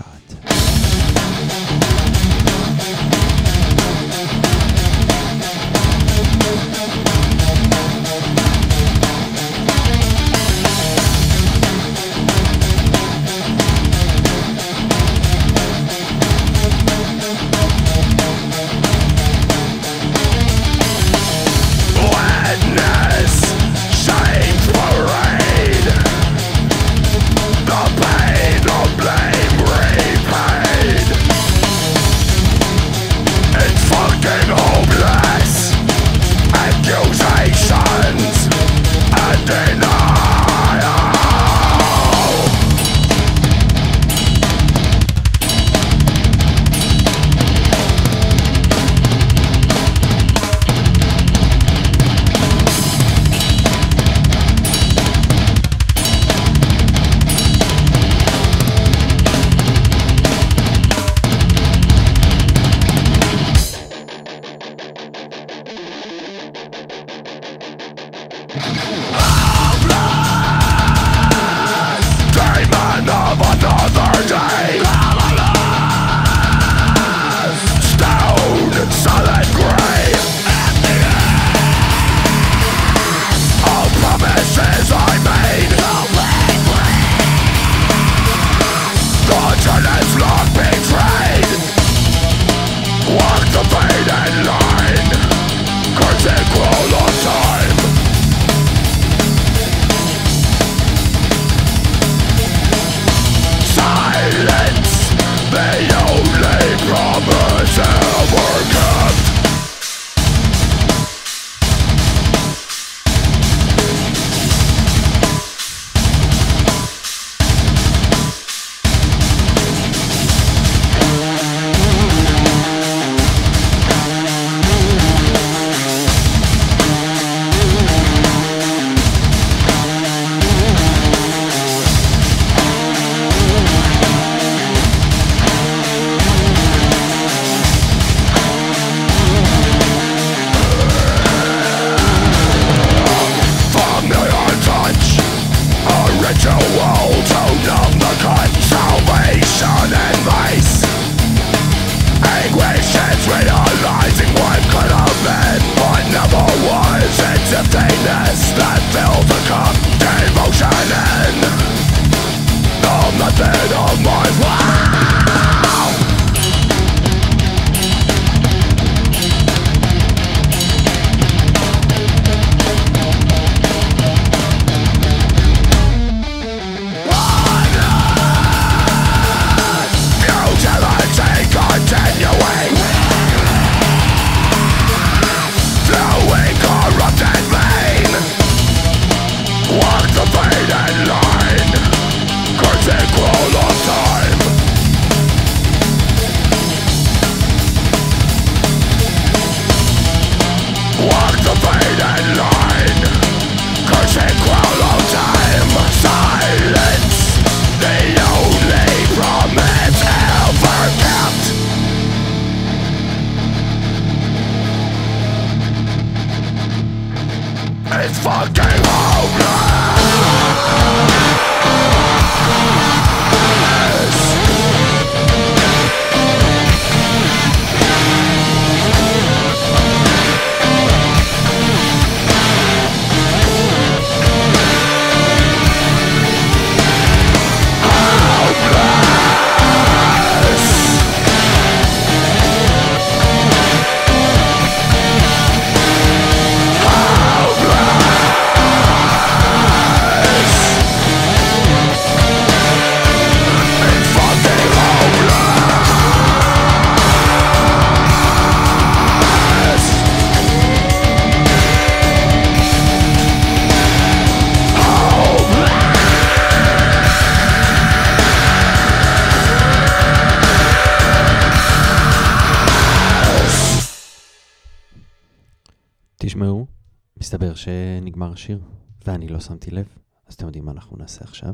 שמתי לב, אז אתם יודעים מה אנחנו נעשה עכשיו?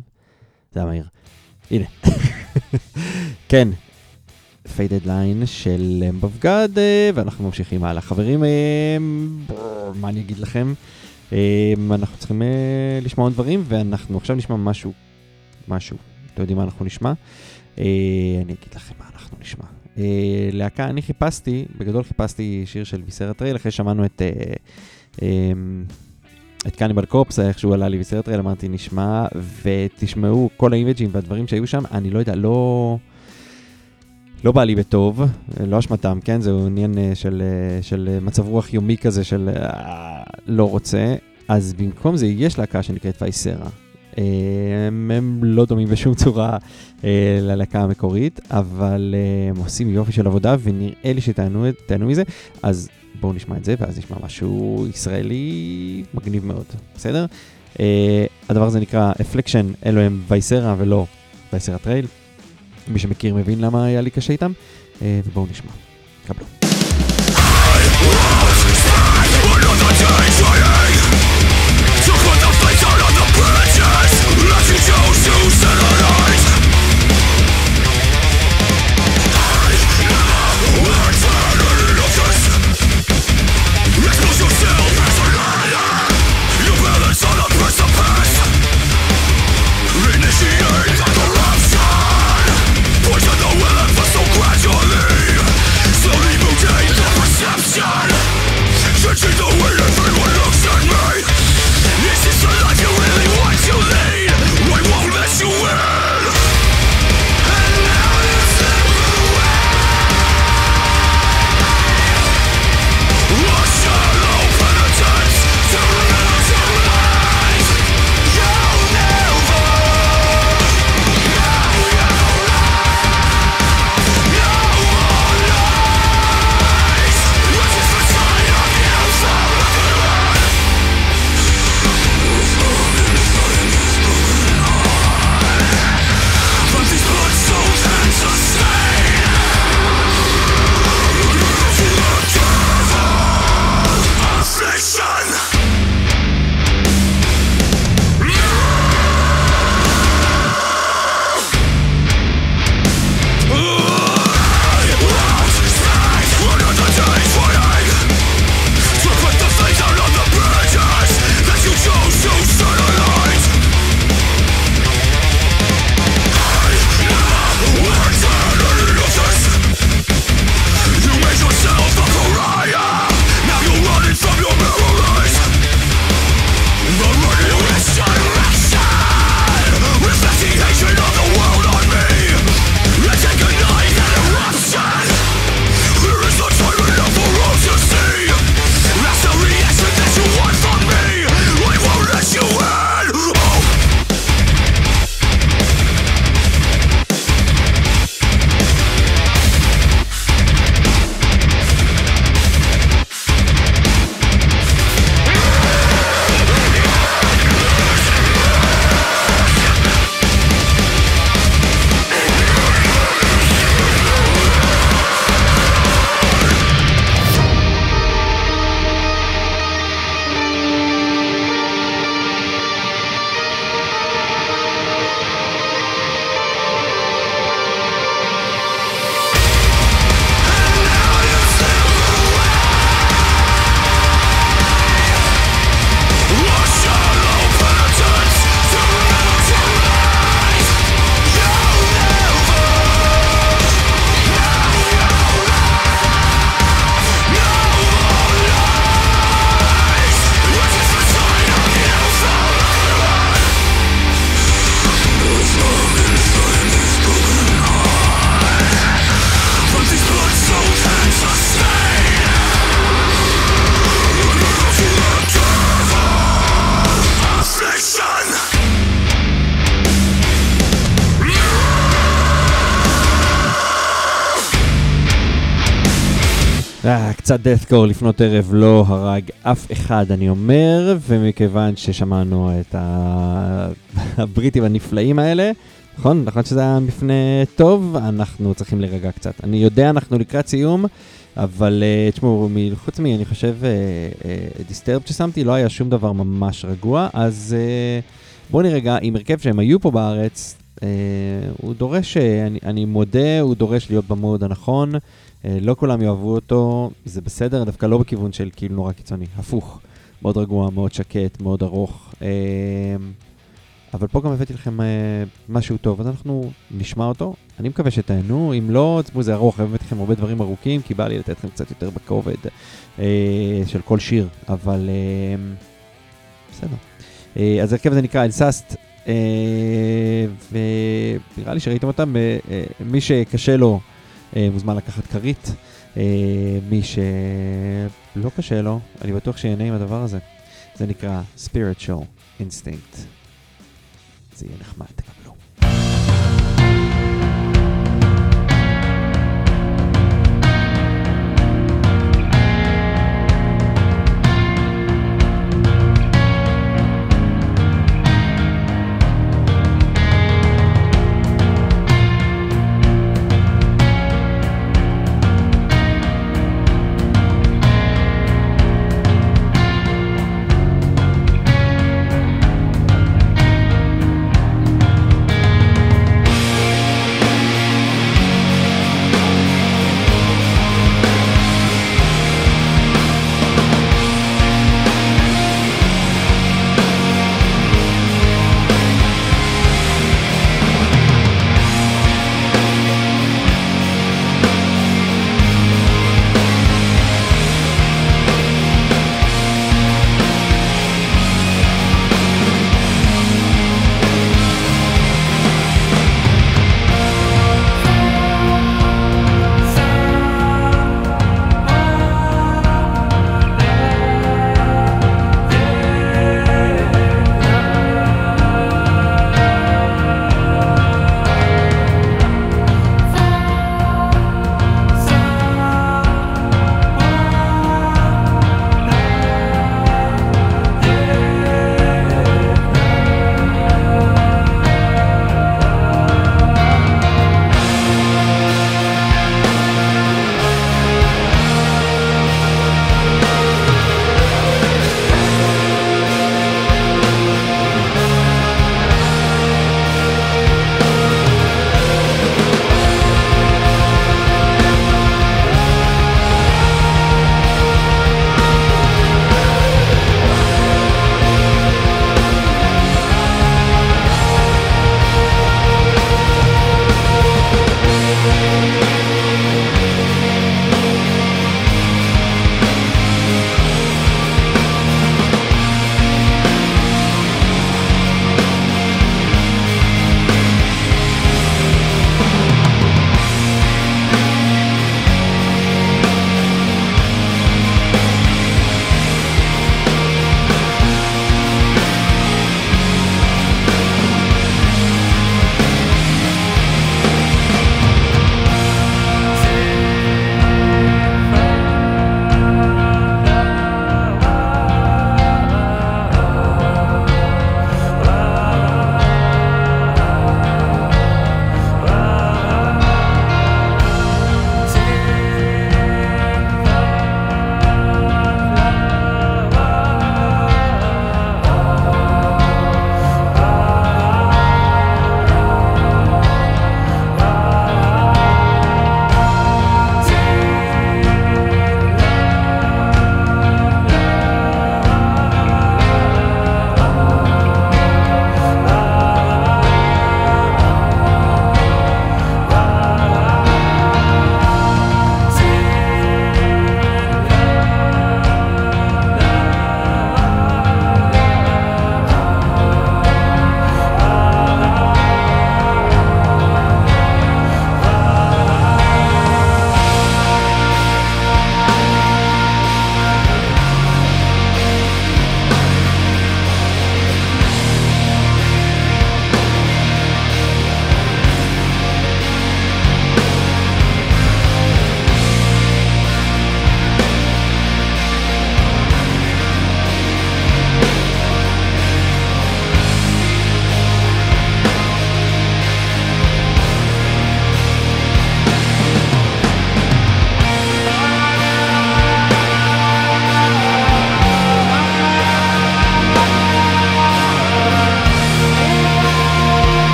זה היה מהיר. הנה. כן, Faded Line של God, אה, ואנחנו ממשיכים הלאה. חברים, אה, מה אני אגיד לכם? אה, אנחנו צריכים לשמוע עוד דברים, ואנחנו עכשיו נשמע משהו, משהו. אתם יודעים מה אנחנו נשמע? אני אגיד לכם מה אנחנו נשמע. להקה, אני חיפשתי, בגדול חיפשתי שיר של Viscera Trail, אחרי ששמענו את... את קניבל קורפס, איך שהוא עלה לי בסרט אמרתי, נשמע, ותשמעו, כל האימג'ים והדברים שהיו שם, אני לא יודע, לא... לא בא לי בטוב, לא אשמתם, כן? זהו עניין אה, של, אה, של אה, מצב רוח יומי כזה של לא רוצה. אז במקום זה יש להקה שנקראת וייסרה. הם, הם לא דומים בשום צורה ללהקה המקורית, אבל הם עושים יופי של עבודה, ונראה לי תהנו מזה, אז בואו נשמע את זה, ואז נשמע משהו ישראלי מגניב מאוד, בסדר? אה, הדבר הזה נקרא Application, אלו הם Viscera ולא Viscera Trail. מי שמכיר מבין למה היה לי קשה איתם, אה, ובואו נשמע. קבלו. Deathcore לפנות ערב לא הרג אף אחד, אני אומר, ומכיוון ששמענו את ה- הבריטים הנפלאים האלה, נכון? נכון שזה היה מפנה טוב, אנחנו צריכים להירגע קצת. אני יודע, אנחנו לקראת סיום, אבל אה, תשמעו, חוץ מ... אני חושב, דיסטרב ששמתי, לא היה שום דבר ממש רגוע, אז אה, בואו נראה רגע, עם הרכב שהם היו פה בארץ, אה, הוא דורש, אה, אני, אני מודה, הוא דורש להיות במוד הנכון. אה, לא כולם יאהבו אותו, זה בסדר, דווקא לא בכיוון של כאילו נורא קיצוני, הפוך. מאוד רגוע, מאוד שקט, מאוד ארוך. אה, אבל פה גם הבאתי לכם אה, משהו טוב, אז אנחנו נשמע אותו. אני מקווה שתהנו, אם לא, תשמעו, זה ארוך, הבאתי לכם הרבה דברים ארוכים, כי בא לי לתת לכם קצת יותר בכובד של כל שיר, אבל בסדר. אז הרכב הזה נקרא אלססט, אה, ונראה לי שראיתם אותם, מי שקשה לו מוזמן לקחת כרית, אה, מי שלא קשה לו, אני בטוח שיהנה עם הדבר הזה. זה נקרא spiritual instinct. זה יהיה נחמד,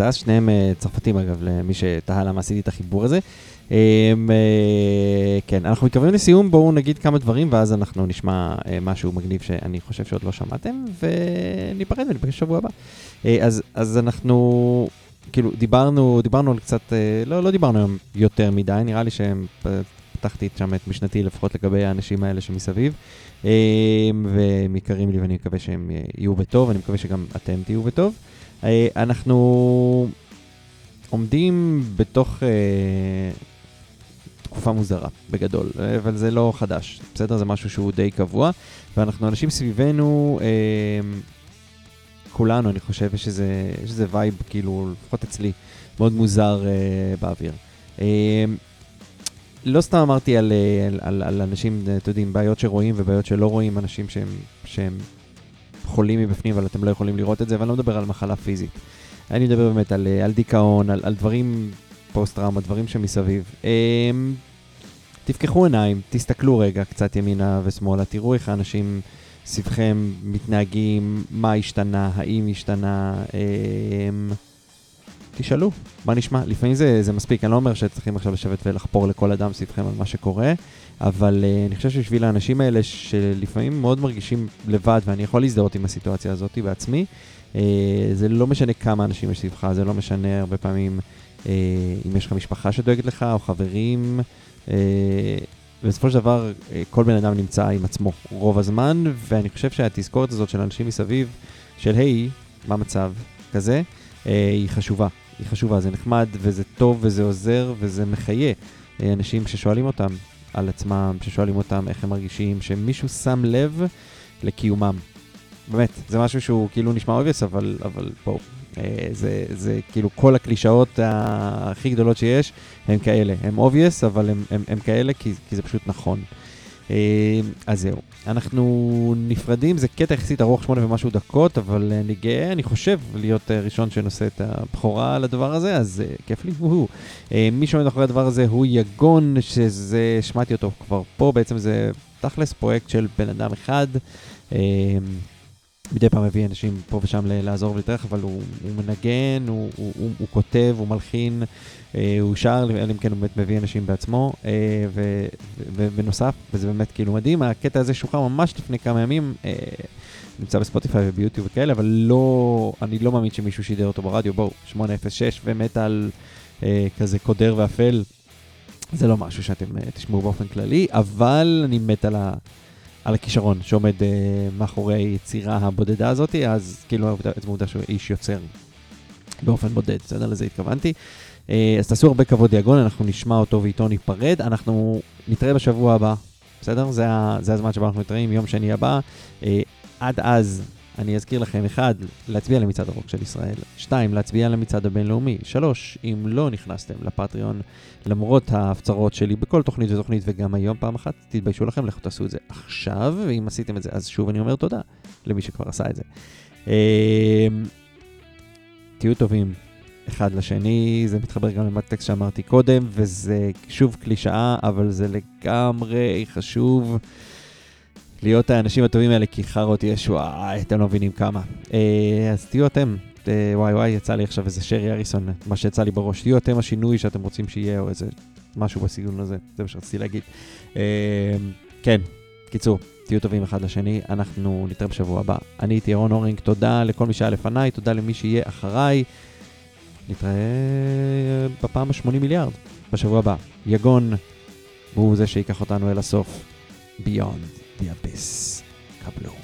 אלזס, שניהם אה, צרפתים אגב, למי שתהה למה עשיתי את החיבור הזה. אה, אה, כן, אנחנו מתקרבים לסיום, בואו נגיד כמה דברים ואז אנחנו נשמע אה, משהו מגניב שאני חושב שעוד לא שמעתם, וניפרד וניפגש בשבוע הבא. אז, אז אנחנו, כאילו, דיברנו, דיברנו על קצת, לא, לא דיברנו היום יותר מדי, נראה לי שפתחתי שם את משנתי לפחות לגבי האנשים האלה שמסביב. אה, והם יקרים לי ואני מקווה שהם יהיו בטוב, אני מקווה שגם אתם תהיו בטוב. אה, אנחנו עומדים בתוך אה, תקופה מוזרה, בגדול, אה, אבל זה לא חדש, בסדר? זה משהו שהוא די קבוע, ואנחנו אנשים סביבנו, כולנו, אני חושב, יש איזה, יש איזה וייב, כאילו, לפחות אצלי, מאוד מוזר באוויר. לא סתם אמרתי על, על, על, על אנשים, אתם יודעים, בעיות שרואים ובעיות שלא רואים, אנשים שהם, שהם חולים מבפנים, אבל אתם לא יכולים לראות את זה, ואני לא מדבר על מחלה פיזית. אני מדבר באמת על, אה, על דיכאון, על, על דברים פוסט-טראומה, דברים שמסביב. אמ, תפקחו עיניים, תסתכלו רגע קצת ימינה ושמאלה, תראו איך האנשים סביבכם מתנהגים, מה השתנה, האם השתנה. תשאלו, מה נשמע? לפעמים זה, זה מספיק, אני לא אומר שצריכים עכשיו לשבת ולחפור לכל אדם סביבכם על מה שקורה, אבל uh, אני חושב שבשביל האנשים האלה שלפעמים מאוד מרגישים לבד, ואני יכול להזדהות עם הסיטואציה הזאת בעצמי, uh, זה לא משנה כמה אנשים יש סביבך, זה לא משנה הרבה פעמים uh, אם יש לך משפחה שדואגת לך, או חברים. Uh, בסופו של דבר, כל בן אדם נמצא עם עצמו רוב הזמן, ואני חושב שהתזכורת הזאת של אנשים מסביב, של היי, מה המצב, כזה, היא חשובה. היא חשובה, זה נחמד וזה טוב וזה עוזר וזה מחיה. אה, אנשים ששואלים אותם על עצמם, ששואלים אותם איך הם מרגישים, שמישהו שם לב לקיומם. באמת, זה משהו שהוא כאילו נשמע obvious, אבל, אבל בואו, אה, זה, זה כאילו כל הקלישאות הכי גדולות שיש, הם כאלה. הם obvious, אבל הם, הם, הם כאלה כי, כי זה פשוט נכון. אה, אז זהו. אנחנו נפרדים, זה קטע יחסית ארוך, שמונה ומשהו דקות, אבל אני גאה, אני חושב, להיות אה, ראשון שנושא את הבכורה על הדבר הזה, אז כיף לי, מי שעומד מאחורי הדבר הזה הוא יגון, שזה, שמעתי אותו כבר פה, בעצם זה תכלס פרויקט של בן אדם אחד. מדי פעם מביא אנשים פה ושם לעזור ולהתארח, אבל הוא, הוא מנגן, הוא, הוא, הוא, הוא כותב, הוא מלחין, אה, הוא שר, אלא אם כן הוא באמת מביא אנשים בעצמו, אה, ובנוסף, וזה באמת כאילו מדהים, הקטע הזה שוחרר ממש לפני כמה ימים, אה, נמצא בספוטיפיי וביוטיוב וכאלה, אבל לא, אני לא מאמין שמישהו שידר אותו ברדיו, בואו, 806 ומטאל אה, כזה קודר ואפל, זה לא משהו שאתם אה, תשמעו באופן כללי, אבל אני מת על ה... על הכישרון שעומד uh, מאחורי היצירה הבודדה הזאת, אז כאילו עצם העובדה שהוא איש יוצר באופן בודד, בסדר? לזה התכוונתי. Uh, אז תעשו הרבה כבוד דיאגון, אנחנו נשמע אותו ואיתו ניפרד. אנחנו נתראה בשבוע הבא, בסדר? זה, זה הזמן שבו אנחנו נתראים, יום שני הבא. Uh, עד אז, אני אזכיר לכם, אחד, להצביע למצעד הרוק של ישראל, שתיים, להצביע למצעד הבינלאומי, שלוש, אם לא נכנסתם לפטריון, למרות ההפצרות שלי בכל תוכנית ותוכנית וגם היום פעם אחת, תתביישו לכם, לכו תעשו את זה עכשיו, ואם עשיתם את זה, אז שוב אני אומר תודה למי שכבר עשה את זה. אה, תהיו טובים אחד לשני, זה מתחבר גם לטקסט שאמרתי קודם, וזה שוב קלישאה, אבל זה לגמרי חשוב להיות האנשים הטובים האלה, כי חארות יש, וואי, אתם לא מבינים כמה. אה, אז תהיו אתם. אה, וואי וואי, יצא לי עכשיו איזה שרי אריסון, מה שיצא לי בראש. תהיו אתם השינוי שאתם רוצים שיהיה, או איזה משהו בסגנון הזה, זה מה שרציתי להגיד. אה, כן, קיצור, תהיו טובים אחד לשני, אנחנו נתראה בשבוע הבא. אני הייתי ירון אורינג, תודה לכל מי שהיה לפניי, תודה למי שיהיה אחריי. נתראה בפעם ה-80 מיליארד בשבוע הבא. יגון הוא זה שייקח אותנו אל הסוף. Beyond the Abyss. קבלו.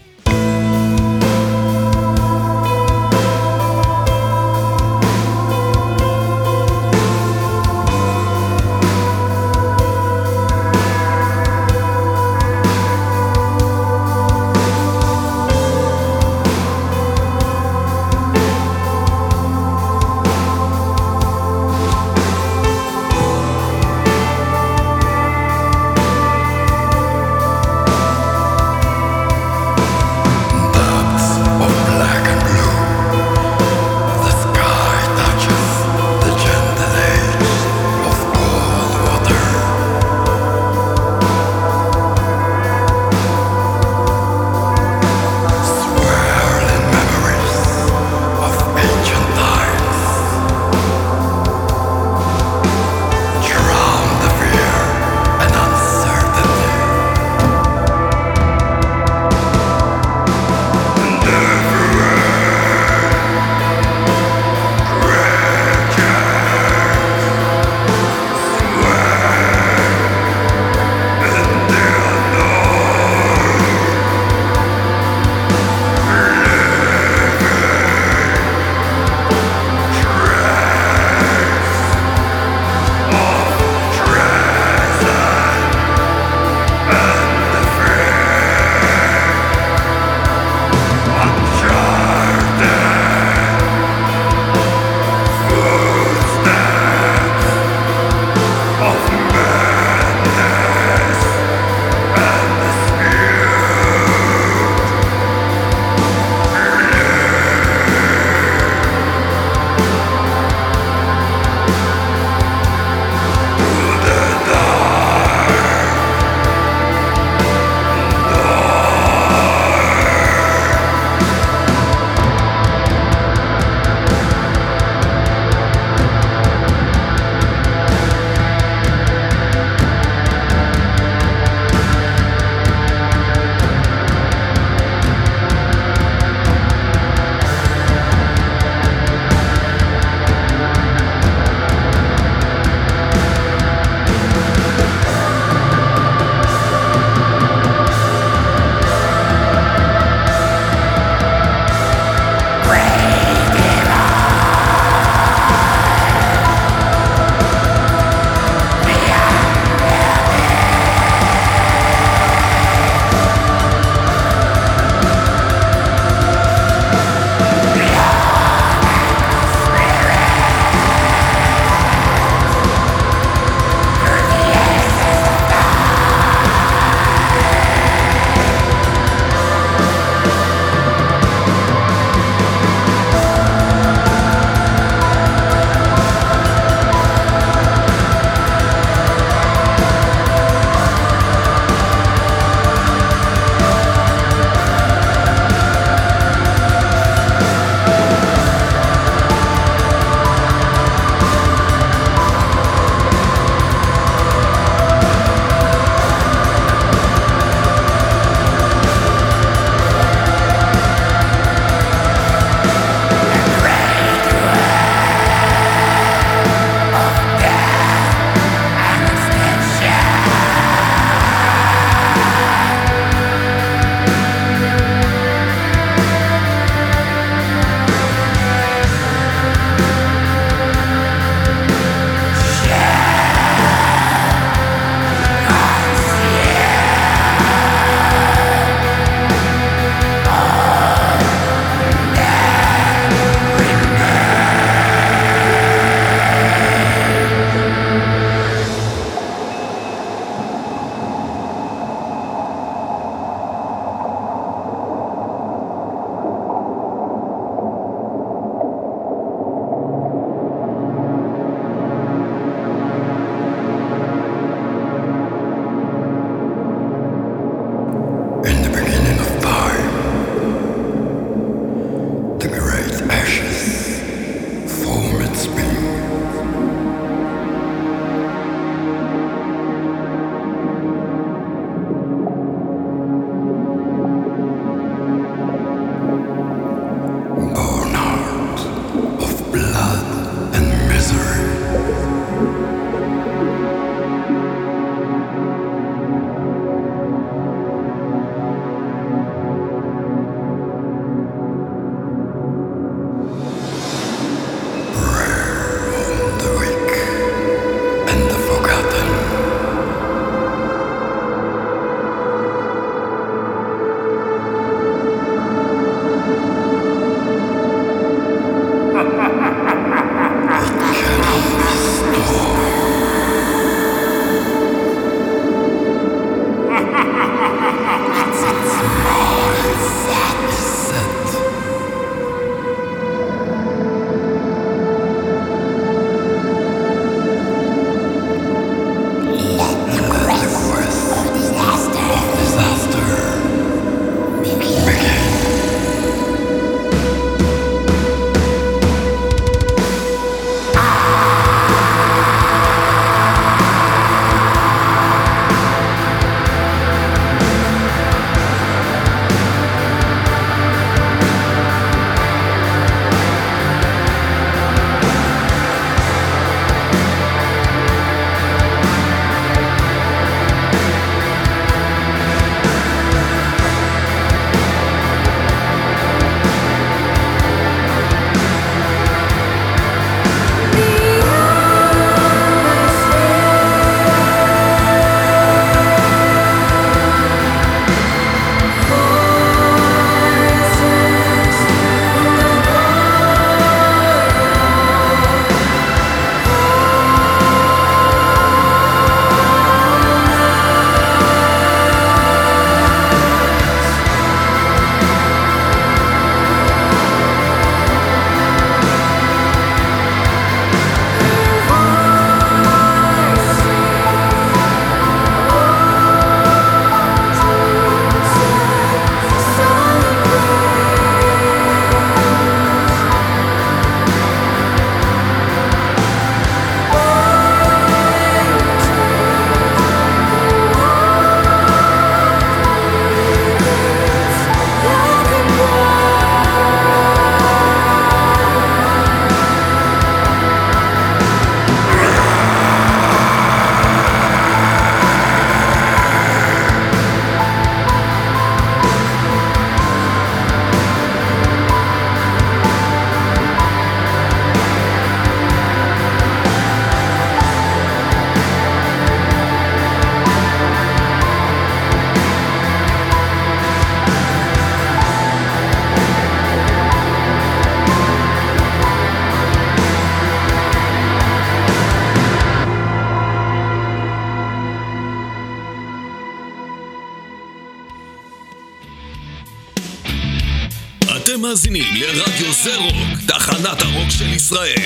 של ישראל.